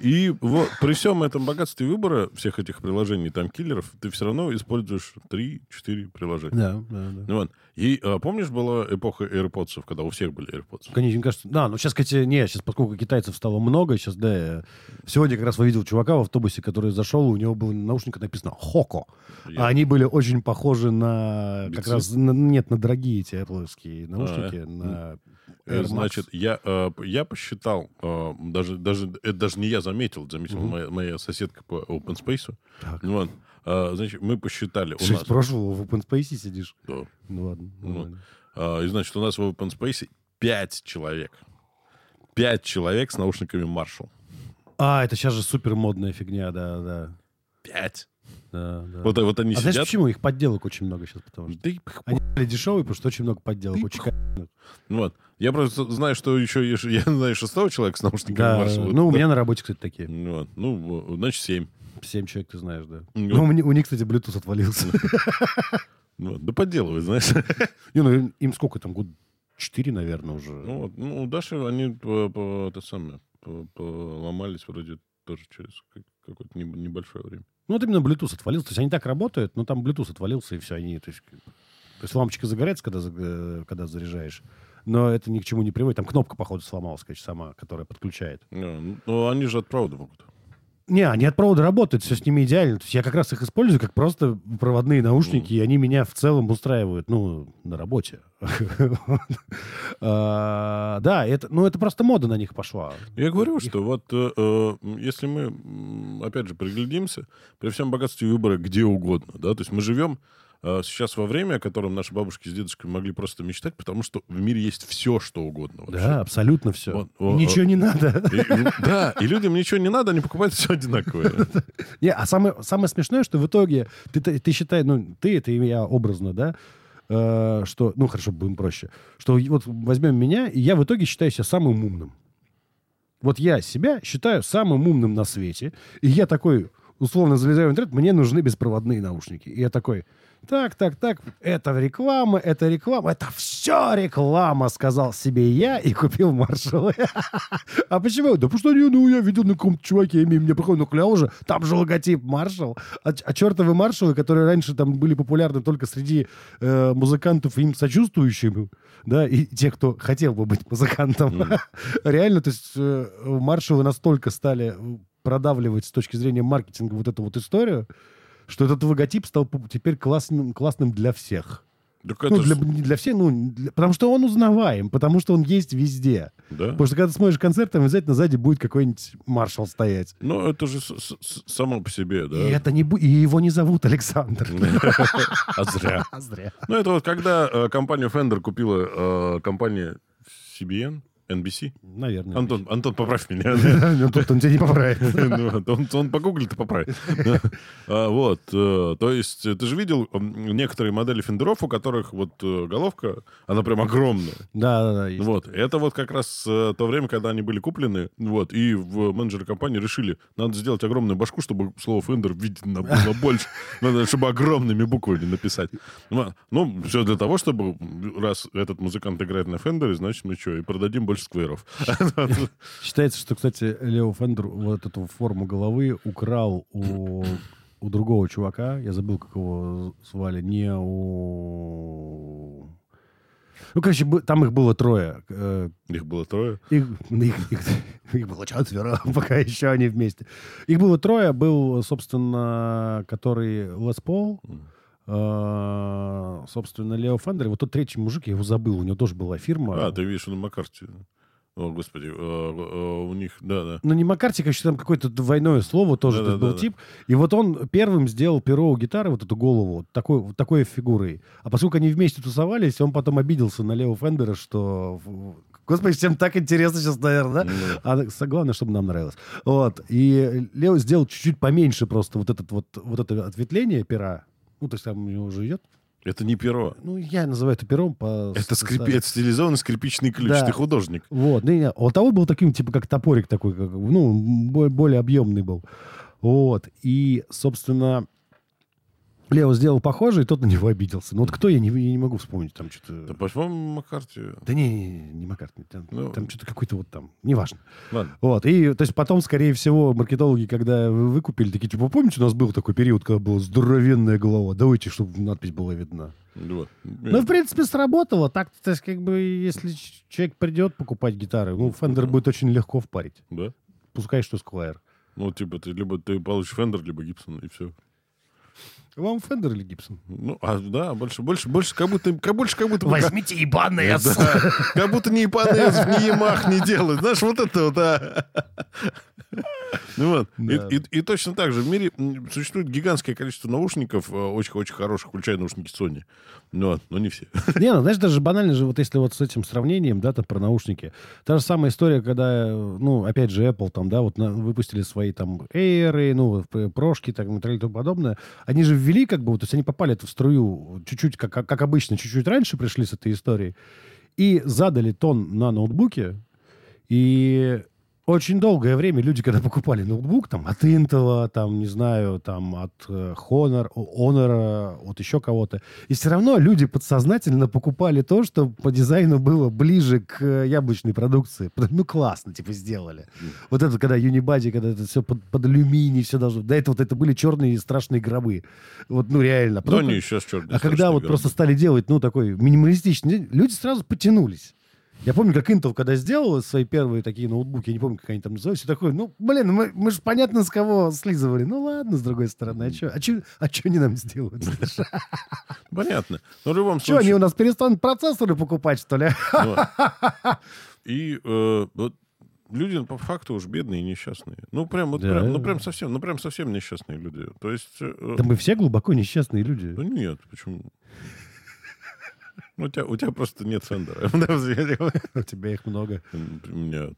И вот при всем этом богатстве выбора всех этих приложений, там, киллеров, ты все равно используешь 3-4 приложения. Да, да, да. Ну, вот. И а, помнишь, была эпоха AirPods, когда у всех были AirPods? Конечно, кажется, да, но сейчас, кстати, не, сейчас, поскольку китайцев стало много, сейчас, да, я сегодня как раз увидел чувака в автобусе, который зашел, у него было на наушниках написано «Хоко», Я- а они были очень похожи на, как Битсы? раз, на- нет, на дорогие эти apple наушники, А, на Э, Air Max. Значит, я, э, я посчитал, даже, даже, это даже не я заметил, это заметила Мгм. моя, моя соседка по open space. Так. Ну, вот. А, значит, мы посчитали. Ты нас, прошлого в open space сидишь? Да. Ну ладно. Ну. А, и, значит, у нас в open space 5 человек. 5 человек с наушниками Marshall. А, это сейчас же супер модная фигня, да, да. 5. Да, да. Вот, вот они а знаешь, сидят. почему? Их подделок очень много сейчас, потому что... Да Они были дешевые, потому что очень много подделок. Ты Очень... Ну Вот. Я просто знаю, что еще я знаю шестого человека с наушниками Да, ну, у меня на работе, кстати, такие. Ну, вот. ну, значит, 7. Семь человек, ты знаешь, да. Ну. Ну, у, них, кстати, Bluetooth отвалился. Ну, да подделывают, знаешь. Не, ну, им- сколько там, год четыре, наверное, уже. Ну, вот. ну, у Даши они по, по- это самое, по- поломались вроде тоже через как- какое-то неб- небольшое время. Ну, вот именно Bluetooth отвалился. То есть они так работают, но там Bluetooth отвалился, и все, они... То есть, то есть лампочка загорается, когда, э, когда заряжаешь, но это ни к чему не приводит. Там кнопка, походу, сломалась, конечно, сама, которая подключает. Ну, ну, они же от провода могут. Не, они от провода работают, все с ними идеально. То есть я как раз их использую как просто проводные наушники, и они меня в целом устраивают, ну, на работе. А, Да, это, ну, это просто мода на них пошла. Я говорю, что вот э, э, если мы, опять же, приглядимся, при всем богатстве выбора где угодно, да, то есть мы живем сейчас во время, о котором наши бабушки с дедушками могли просто мечтать, потому что в мире есть все, что угодно. вообще. Да, абсолютно все. Вот, о, Ничего о. не надо. И- да, и людям ничего не надо, они покупают все одинаковое. Не, а самое, самое смешное, что в итоге ты, ты, ты считай, ну, ты, это и я образно, да, э, что, ну, хорошо, будем проще, что вот возьмем меня, и я в итоге считаю себя самым умным. Вот я себя считаю самым умным на свете, и я такой, условно, залезаю в интернет, мне нужны беспроводные наушники. И я такой, так, так, так, это реклама, это реклама, это все реклама, сказал себе я и купил маршалы. А почему? Да потому что ну, я видел на каком-то чуваке, мне проходит, ну, клево же, там же логотип маршал. А, ч- а чертовы маршалы, которые раньше там были популярны только среди э, музыкантов им сочувствующим, да, и те, кто хотел бы быть музыкантом. Реально, то есть э, маршалы настолько стали продавливать с точки зрения маркетинга вот эту вот историю, что этот логотип стал теперь классным, классным для всех. Так Ну, это для, не для всех, ну, для- потому что он узнаваем, потому что он есть везде. да? Потому что когда ты смотришь концерт, там обязательно сзади будет какой-нибудь маршал стоять. Ну, это же с- с- само по себе, да. И, это не и его не зовут Александр. А зря. А зря. Ну, это вот когда э, компанию Fender купила э, компания CBN, NBC? Наверное. Антон, Антон, поправь меня. Ну, тут он тебя не поправит. Ну, Он погуглит и поправит. А, Вот. э, То есть, э, ты же видел некоторые модели фендеров, у которых вот э, головка, она прям огромная. Да, да, да. Вот. Это вот как раз то время, когда они были куплены, вот, и в менеджеры компании решили, надо сделать огромную башку, чтобы слово Fender видно было больше. Надо, чтобы огромными буквами написать. Ну, Ну, все для того, чтобы раз этот музыкант играет на Фендере, значит, мы что, и продадим больше скверов. Считается, что, кстати, Лео Фендер вот эту форму головы украл у, у другого чувака. Я забыл, как его звали. Не у... Ну, короче, там их было трое. Э, Их было трое. Их, их, их- их было четверо, пока еще они вместе. Их было трое. Был, собственно, который Лес Пол, э, собственно, Лео Фендер. Вот тот третий мужик, я его забыл, у него тоже была фирма. А, ты видишь на Маккарте. О, господи, э, э, у них, да, да. Ну, не Маккарти, конечно, там какое-то двойное слово тоже Да-да-да-да. был тип. И вот он первым сделал перо у гитары, вот эту голову, вот такой, вот такой фигурой. А поскольку они вместе тусовались, он потом обиделся на Лео Фендера, что... Господи, всем так интересно сейчас, наверное, да? Ну, А с- главное, чтобы нам нравилось. Вот. И Лео сделал чуть-чуть поменьше просто вот, этот вот, вот это ответвление пера. Ну, то есть там у него уже идет. Это не перо. Ну, я называю это пером по... Это, скрипи... это стилизованный скрипичный ключ. Да. Ты художник. Вот. Ну, не, у того был таким, типа, как топорик такой, как, ну, бо- более объемный был. Вот. И, собственно, Лео сделал похоже, и тот на него обиделся. Ну, вот кто, я не, я не могу вспомнить. Там Да, что-то... по-моему, Маккарти. Да не, не, не, Маккартни. Там, Ну. там что-то какой-то вот там. Неважно. Ладно. Вот. И, то есть, потом, скорее всего, маркетологи, когда вы- выкупили, такие, типа, помните, у нас был такой период, когда была здоровенная голова? Давайте, чтобы надпись была видна. Вот. Ну, в принципе, сработало. Так, то есть, как бы, если человек придет покупать гитары, ну, Fender будет очень легко впарить. Да? Пускай что Squier. Ну, типа, ты либо ты получишь Fender, либо Гибсон, и все. Вам Фендер или Гибсон? Ну, а, да, больше, больше, больше, как будто, как больше, как будто... Возьмите ебаный Да. Как будто ни Ипанес, ни Ямах не делают. Знаешь, вот это вот, а. Ну вот. И- Да. И, и точно так же в мире существует гигантское количество наушников, э, очень-очень хороших, включая наушники Sony. Ну, вот, но не все. Не, ну, знаешь, даже банально же, вот если вот с этим сравнением, да, там, про наушники. Та же самая история, когда, ну, опять же, Apple там, да, вот на- выпустили свои там Air, ну, прошки, так, и тому подобное. Они же ввели, как бы, то есть они попали в струю чуть-чуть, как как обычно, чуть-чуть раньше пришли с этой историей, и задали тон на ноутбуке, и очень долгое время люди, когда покупали ноутбук, там, от Intel, там, не знаю, там, от э, Honor, Honor, от еще кого-то, и все равно люди подсознательно покупали то, что по дизайну было ближе к яблочной продукции. Ну, классно, типа, сделали. Вот это, когда Unibody, когда это все под, под алюминий, все должно... До этого вот это были черные страшные гробы. Вот, ну, реально. Но Просто- они сейчас черные. а когда вот просто стали делать, ну, такой минималистичный, люди сразу потянулись. Я помню, как Intel, когда сделал свои первые такие ноутбуки, я не помню, как они там назывались, все такое, ну, блин, мы, мы же понятно, с кого слизывали. Ну, ладно, с другой стороны, а что а чё, а чё они нам сделают? Понятно. Но в любом Что, они случае... у нас перестанут процессоры покупать, что ли? Ну, И э, вот люди по факту уж бедные и несчастные. Ну, прям, вот Да. прям, ну, прям совсем, ну, прям совсем несчастные люди. То есть... э, Да мы все глубоко несчастные люди. Да нет, почему? Ну, У тебя, у тебя просто нет фендера. У тебя их много. У меня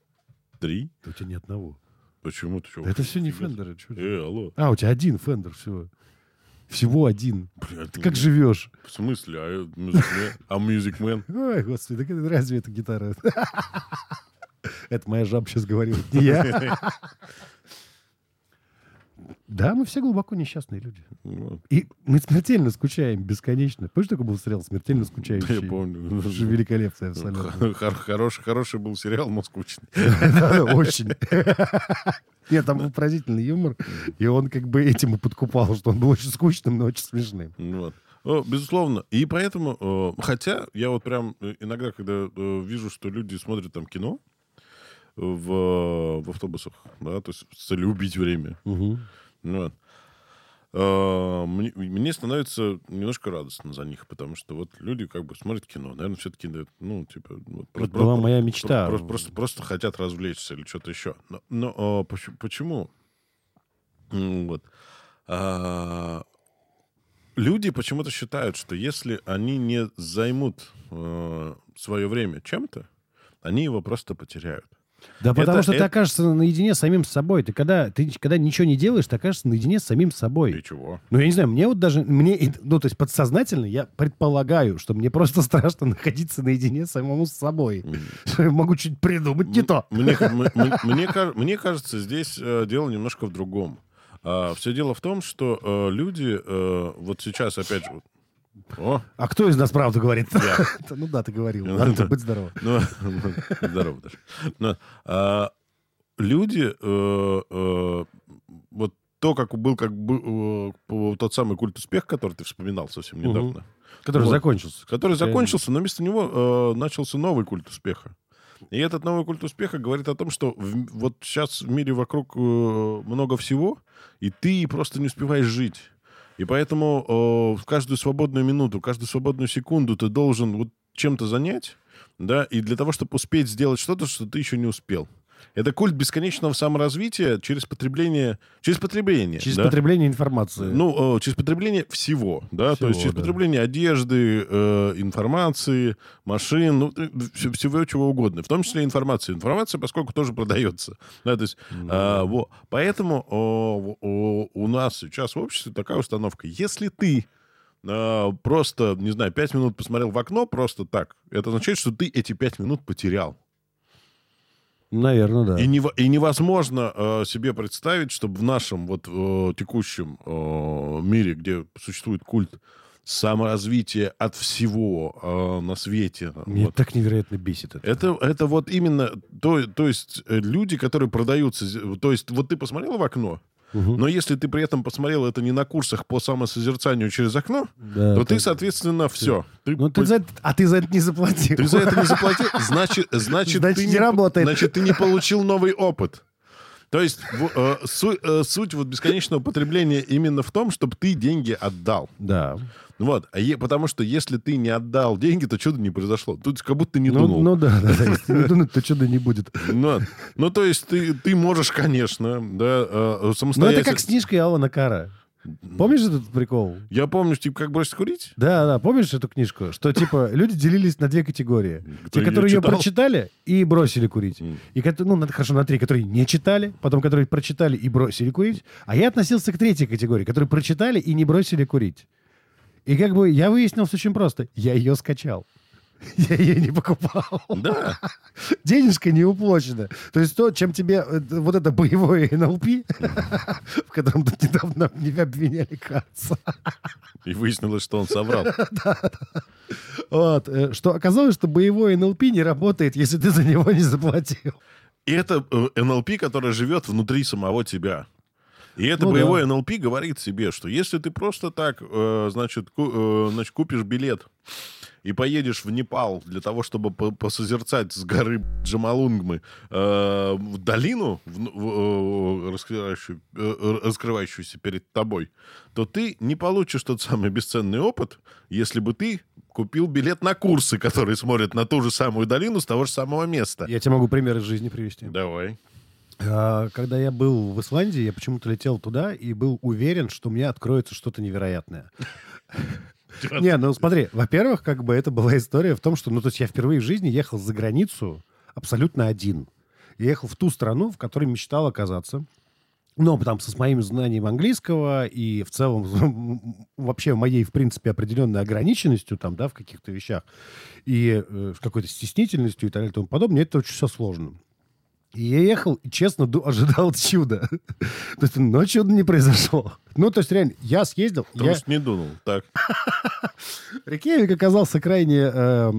три. У тебя ни одного. Почему ты что? Это все не фендеры. Э, алло. А, у тебя один фендер всего. Всего один. Бля, Ты как живешь? В смысле? А э, Music Man? А? Ой, господи, так это разве это гитара? Это моя жаба сейчас говорила, не я. Да, мы все глубоко несчастные люди. Вот. И мы смертельно скучаем бесконечно. Помнишь, такой был сериал «Смертельно скучающий»? Я помню. Же великолепный абсолютно. Хор- Хороший, хороший был сериал, но скучный. Да, Очень. Нет, там был поразительный юмор. И он как бы этим и подкупал, что он был очень скучным, но очень смешным. Ну Вот. Безусловно. И поэтому, э, хотя я вот прям э, иногда, когда э, вижу, что люди смотрят там кино в, в автобусах, да, то есть с целью убить время, Ну вот. А, Мне, мне становится немножко радостно за них, потому что вот люди как бы смотрят кино, наверное, все-таки, ну, типа... Вот, Это была моя мечта. Просто, просто, просто хотят развлечься или что-то еще. Но, но, а, поч- почему? М, Вот. А, люди почему-то считают, что если они не займут свое время чем-то, они его просто потеряют. Да потому Это- что ты это- окажешься наедине с самим собой. Ты когда, ты когда ничего не делаешь, ты окажешься наедине с самим собой. И чего? Ну, я не знаю, мне вот даже, мне, ну, то есть подсознательно я предполагаю, что мне просто страшно находиться наедине самому с собой. Что я могу чуть придумать не то. Мне, мне ка- мне кажется, здесь э, дело немножко в другом. все дело в том, что э, люди э, вот сейчас опять же... О, А кто из нас правду говорит? Ну да, ты говорил. Ладно, будь здоров. Ну, здорово даже. Но, а, люди, э, э, вот то, как был как бы э, тот самый культ успеха, который ты вспоминал совсем недавно, Который Вот. закончился. который закончился, но вместо него э, начался новый культ успеха. И этот новый культ успеха говорит о том, что в- вот сейчас в мире вокруг э, много всего, и ты просто не успеваешь жить. И поэтому в каждую свободную минуту, каждую свободную секунду ты должен вот чем-то занять, да, и для того, чтобы успеть сделать что-то, что ты еще не успел. Это культ бесконечного саморазвития через потребление, через потребление. Через да? потребление информации. Ну, э, через потребление всего, да, то есть Всего, через да. потребление одежды, э, информации, машин, ну, э, вс- всего чего угодно, в том числе информации. Информация, поскольку тоже продается, да, то есть, а, во. поэтому о, о, у нас сейчас в обществе такая установка, если ты а, просто, не знаю, пять минут посмотрел в окно просто так, это означает, что ты эти пять минут потерял. Наверное, да. И, нево- и невозможно э, себе представить, чтобы в нашем вот э, текущем э, мире, где существует культ саморазвития от всего э, на свете, Мне вот, так невероятно бесит это. это, это вот именно то, то есть э, люди, которые продаются, то есть вот ты посмотрел в окно, Но если ты при этом посмотрел это не на курсах по самосозерцанию через окно, Да, то ты, так. соответственно, все. Ты, Ну, ты за это- А ты за это не заплатил. ты за это не заплатил, значит, значит, Значит, ты не работает. Значит, ты не получил новый опыт. То есть э, су- э, суть вот бесконечного потребления именно в том, чтобы ты деньги отдал. Да. Вот. А е- потому что если ты не отдал деньги, то чудо не произошло. Тут как будто ты не Ну, дунул. ну да, да, да. Если не дунуть, то чуда не будет. Ну, ну, то есть ты, ты можешь, конечно, да, э, Ну, самостоятельно... это как с книжкой Алана Кара. Помнишь этот прикол? Я помню, типа, как бросить курить? Да, да, помнишь эту книжку? Что, типа, люди делились на две категории. Кто Те, которые ее читал? прочитали и бросили курить. М. И, ну, хорошо, на три, которые не читали, потом, которые прочитали и бросили курить. А я относился к третьей категории, которые прочитали и не бросили курить. И как бы я выяснил все очень просто. Я ее скачал. Я ее не покупал. Да. Денежка не уплачена. То есть то, чем тебе э, вот это боевое НЛП, в котором тут недавно меня обвиняли, кажется, И выяснилось, что он соврал. Вот, э, что оказалось, что боевой НЛП не работает, если ты за него не заплатил. И это э, НЛП, которое живет внутри самого тебя. И это Ну боевой да. НЛП говорит себе, что если ты просто так, э, значит, ку- э, значит, купишь билет и поедешь в Непал для того, чтобы по- посозерцать с горы Джамалунгмы э, в долину, в- в- э, раскрывающую- э, раскрывающуюся перед тобой, то ты не получишь тот самый бесценный опыт, если бы ты купил билет на курсы, которые смотрят на ту же самую долину с того же самого места. Я тебе могу пример из жизни привести. Давай. А, Когда я был в Исландии, я почему-то летел туда и был уверен, что у меня откроется что-то невероятное. Не, ну смотри, во-первых, как бы это была история в том, что, ну, то есть я впервые в жизни ехал за границу абсолютно один. Я ехал в ту страну, в которой мечтал оказаться. Ну, там, со с моим знанием английского и в целом вообще моей, в принципе, определенной ограниченностью там, да, в каких-то вещах и э, с какой-то стеснительностью и так далее и тому подобное, это очень все сложно. И я ехал, и честно ожидал чуда. То есть, но чуда не произошло. Ну, то есть, реально, я съездил, Потому я... что не дунул. Так. Рейкьявик оказался крайне э,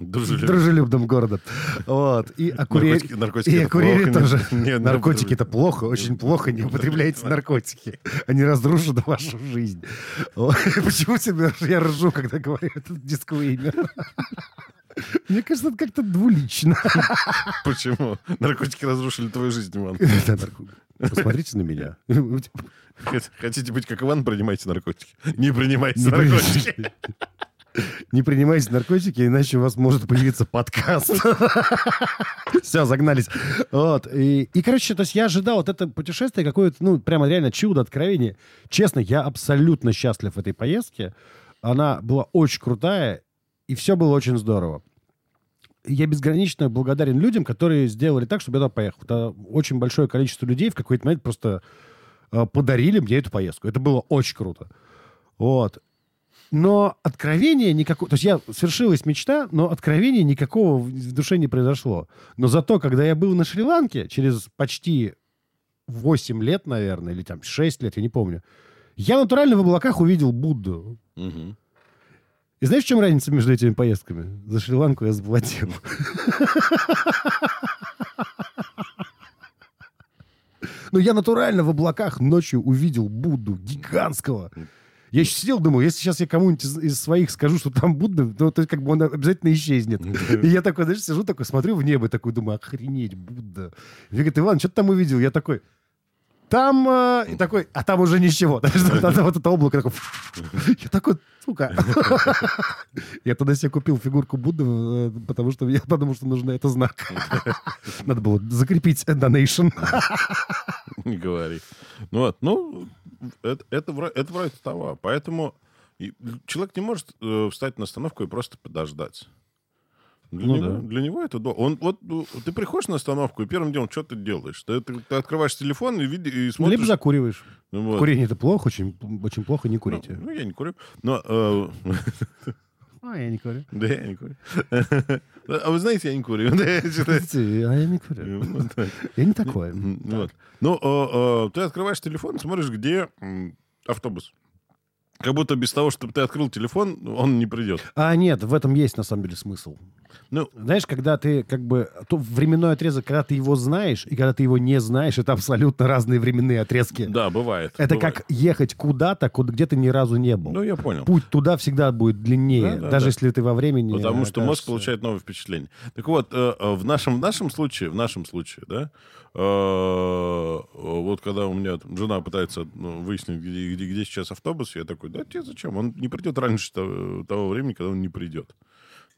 Дружелюбно. дружелюбным городом. Вот. И о куре- Наркотики- наркотики тоже. не- наркотики это плохо, очень плохо. Не употребляйте наркотики. Они разрушат вашу жизнь. Почему я ржу, когда говорю этот дисклеймер? Мне кажется, это как-то двулично. Почему? Наркотики разрушили твою жизнь, Иван. Посмотрите на меня. Хот- Хотите быть как Иван, принимайте наркотики. Не принимайте Не наркотики. принимайте. Не принимайте наркотики, иначе у вас может появиться подкаст. Все, загнались. Вот. И, и, короче, то есть я ожидал вот это путешествие какое-то, ну, прямо реально чудо, откровение. Честно, я абсолютно счастлив в этой поездке. Она была очень крутая, и все было очень здорово. Я безгранично благодарен людям, которые сделали так, чтобы я туда поехал. Это очень большое количество людей в какой-то момент просто э, подарили мне эту поездку. Это было очень круто. Вот. Но откровения никакого... То есть я свершилась мечта, но откровения никакого в душе не произошло. Но зато, когда я был на Шри-Ланке, через почти 8 лет, наверное, или там 6 лет, я не помню, я натурально в облаках увидел Будду. Мгм. И знаешь, в чем разница между этими поездками? За Шри-Ланку я заплатил. Но я натурально в облаках ночью увидел Будду гигантского. Я еще сидел, думал, если сейчас я кому-нибудь из, из своих скажу, что там Будда, то, то как бы он обязательно исчезнет. И я такой, знаешь, сижу такой, смотрю в небо, такой думаю, охренеть, Будда. И говорит, Иван, что ты там увидел? Я такой, там, э, и такой, а там уже ничего. Вот это облако такое. Я такой, сука. Я тогда себе купил фигурку Будды, э, потому что я подумал, что нужно это знак. Надо было закрепить донейшн. Не говори. Ну вот, ну, это, это, это вроде того. Поэтому человек не может э, встать на остановку и просто подождать. Для, Ну него, да. для него это... Он, вот ну, ты приходишь на остановку, и первым делом, что ты делаешь? Ты, ты- ты открываешь телефон и, види, и смотришь... Либо закуриваешь. Ну вот. Курение это плохо, очень, очень плохо, не Ну, курите. Ну, я не курю. Но, э, А, я не курю. да, я не курю. А вы знаете, я не курю. Да, я что-то- А я не курю. Ну. Я не такой. М, вот. Ну, э, э, ты открываешь телефон, смотришь, где автобус. Как будто без того, чтобы ты открыл телефон, он не придет. А нет, в этом есть на самом деле смысл. Ну, Знаешь, когда ты как бы... То временной отрезок, когда ты его знаешь, и когда ты его не знаешь, это абсолютно разные временные отрезки. да, бывает. Это бывает. как ехать куда-то, куда, где ты ни разу не был. Ну, я понял. Путь туда всегда будет длиннее, Да, да, даже да. если ты во времени... Потому что мозг получает новые впечатления. Так вот, э, э, в нашем, в нашем случае, в нашем случае, да, вот когда у меня там жена пытается ну, выяснить, где, где, где сейчас автобус, я такой, да тебе зачем? Он не придет раньше того времени, когда он не придет.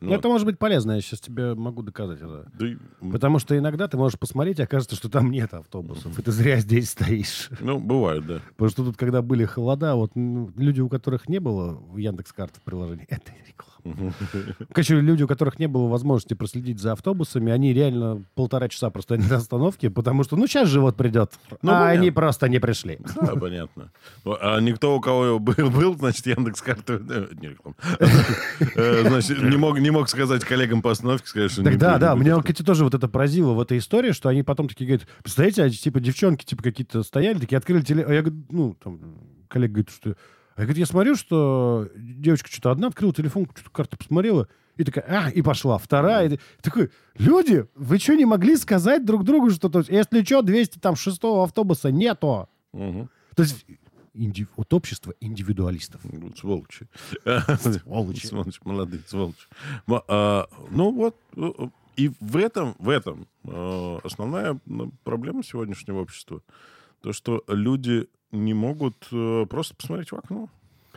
Ну, Ну, это может быть полезно, я сейчас тебе могу доказать это. да Потому что иногда ты можешь посмотреть, и окажется, что там нет автобусов, и ты зря здесь стоишь. ну, бывает, да. Потому что тут, когда были холода, вот ну, люди, у которых не было в Яндекс.Карт приложения, это реклама. Короче, люди, у которых не было возможности проследить за автобусами, они реально полтора часа просто на остановке, потому что, ну, сейчас же вот придет. Ну, а понятно. они просто не пришли. Да, понятно. А никто, у кого был, был значит, Яндекс карты не реклама. Э, Значит, не мог, не мог сказать коллегам по остановке, сказать, что Так не да, да, меня, кстати, тоже вот это поразило в этой истории, что они потом такие говорят, представляете, а, типа девчонки типа какие-то стояли, такие открыли теле... А я говорю, ну, там, коллега говорит, что... А я, говорю, я смотрю, что девочка что-то одна открыла телефон, что-то карту посмотрела, и такая, а, и пошла. Вторая. И такой, люди, вы что, не могли сказать друг другу, что то если что, 206 автобуса нету? Мгм. То есть инди- вот общество индивидуалистов. Вот Сволочи. Сволочи. Сволочи, молодые сволочи. А, Ну вот, э, э, и в этом, в этом э, основная ну, проблема сегодняшнего общества. То, что люди не могут просто посмотреть в окно.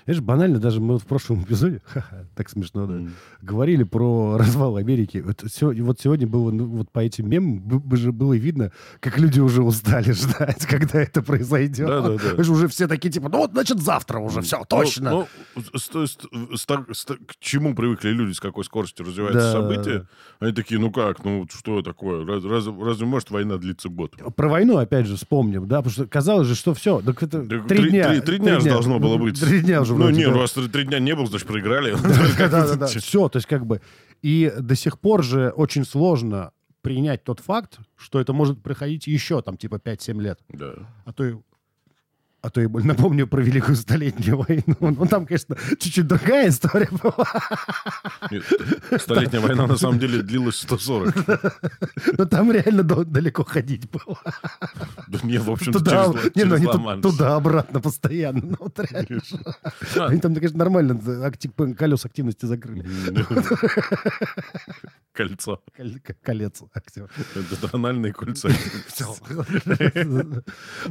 Знаешь, банально, даже мы в прошлом эпизоде, ха-ха, так смешно, да, М. говорили про развал Америки. Вот, сё- вот сегодня было, ну, вот по этим мемам же было видно, как люди уже устали ждать, когда это произойдет. Да-да-да. Знаешь, Уже все такие, типа, ну вот, значит, завтра уже, все, точно. Ну, ну, с- то есть, с так- с так- к чему привыкли люди, с какой скоростью развиваются Да. события? Они такие, ну как, ну вот что такое? Раз- раз- разве может война длиться год? Про войну, опять же, вспомним, да, потому что казалось же, что все, так это Да три, дня. три- дня же должно было быть. Три дня уже Ну, не, ну, раз три дня не было, значит, проиграли. Да-да-да, все, то есть как бы... И до сих пор же очень сложно принять тот факт, что это может проходить еще там типа 5-7 лет. Да. А то и а то боль. Напомню про Великую Столетнюю войну. Ну, там, конечно, чуть-чуть другая история была. Нет, Столетняя война на самом деле длилась 140. Но там реально далеко ходить было. Да нет, в общем-то, Туда, через, не, ну, через тут- Ла-Манш. туда-обратно постоянно. Ну, вот реально. Да. Они там, конечно, нормально акти- колес активности закрыли. Кольцо. Колец. актив. Это тональные кольца.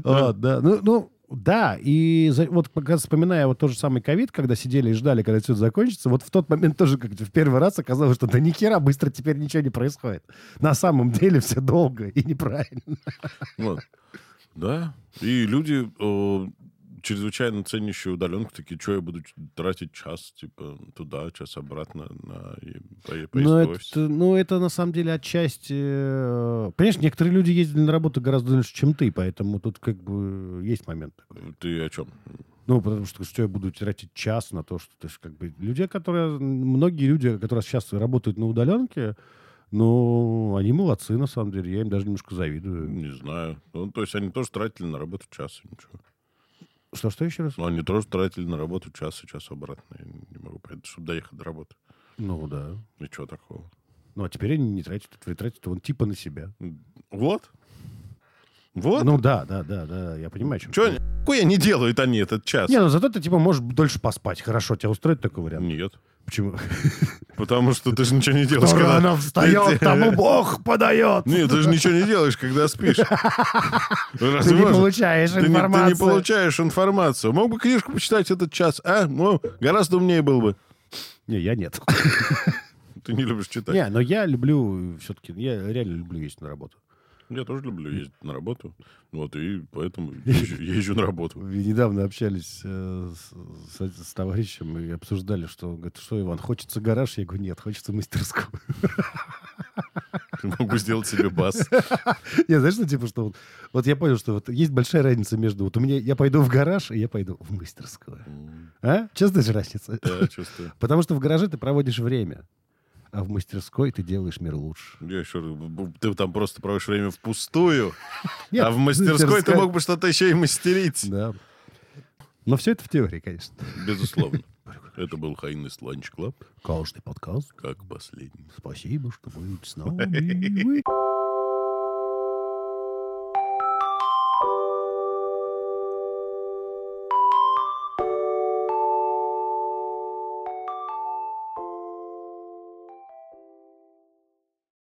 А, Да, ну, ну, да, и за- вот пока вспоминая вот тот же самый ковид, когда сидели и ждали, когда все закончится, вот в тот момент тоже как в первый раз оказалось, что да ни хера быстро теперь ничего не происходит. На самом деле все долго и неправильно. Вот. Да. И люди э, чрезвычайно ценящие удаленку, такие, что я буду тратить час, типа, туда, час обратно, на поездку Ну это, офис. ну, это на самом деле отчасти... э, Понимаешь, некоторые люди ездили на работу гораздо дольше, чем ты, поэтому тут как бы есть момент такой. Ты о чем? Ну, потому что что я буду тратить час на то, что ты ж как бы... Люди, которые... Многие люди, которые сейчас работают на удаленке, ну, они молодцы, на самом деле. Я им даже немножко завидую. Не знаю. Ну, то есть они тоже тратили на работу час, ничего. Что, что еще раз? Но они тоже тратили на работу час и час обратно. Я не могу понять, чтобы доехать до работы. Ну, да. И чего такого? Ну, а теперь они не тратят, тратят вон типа на себя. Вот. Вот. Ну, да, да, да, да, я понимаю, чем Что ты. они не делают они этот час? Не, ну зато ты, типа, можешь дольше поспать. Хорошо, тебя устроит такой вариант? Нет. Почему? Потому что ты же ничего не делаешь. Кто когда- рано встает, Ты- тому Бог подает. Нет, ты же ничего не делаешь, когда спишь. Ты не получаешь не, ты не информацию. получаешь информацию. Мог бы книжку почитать этот час, а? Ну, гораздо умнее был бы. Не, я нет. Ты не любишь читать. Не, но я люблю все-таки, я реально люблю ездить на работу. Я тоже люблю ездить на работу. Вот, и поэтому езжу, езжу на работу. Недавно общались э, с, товарищем и обсуждали, что говорит, что, Иван, хочется гараж? Я говорю, нет, хочется мастерскую. Могу сделать себе бас. Я знаешь, что типа, что вот, вот я понял, что вот есть большая разница между вот у меня я пойду в гараж, и я пойду в мастерскую. А? Чувствуешь разницу? Да, чувствую. Потому что в гараже ты проводишь время, а в мастерской ты делаешь мир лучше. Я еще ты там просто проводишь время впустую, Нет, а в мастерской ты мог бы что-то еще и мастерить. Да. Но все это в теории, конечно. Безусловно. Это был Hyenas Lunch Club, Каждый подкаст. как последний. Спасибо, что были с нами.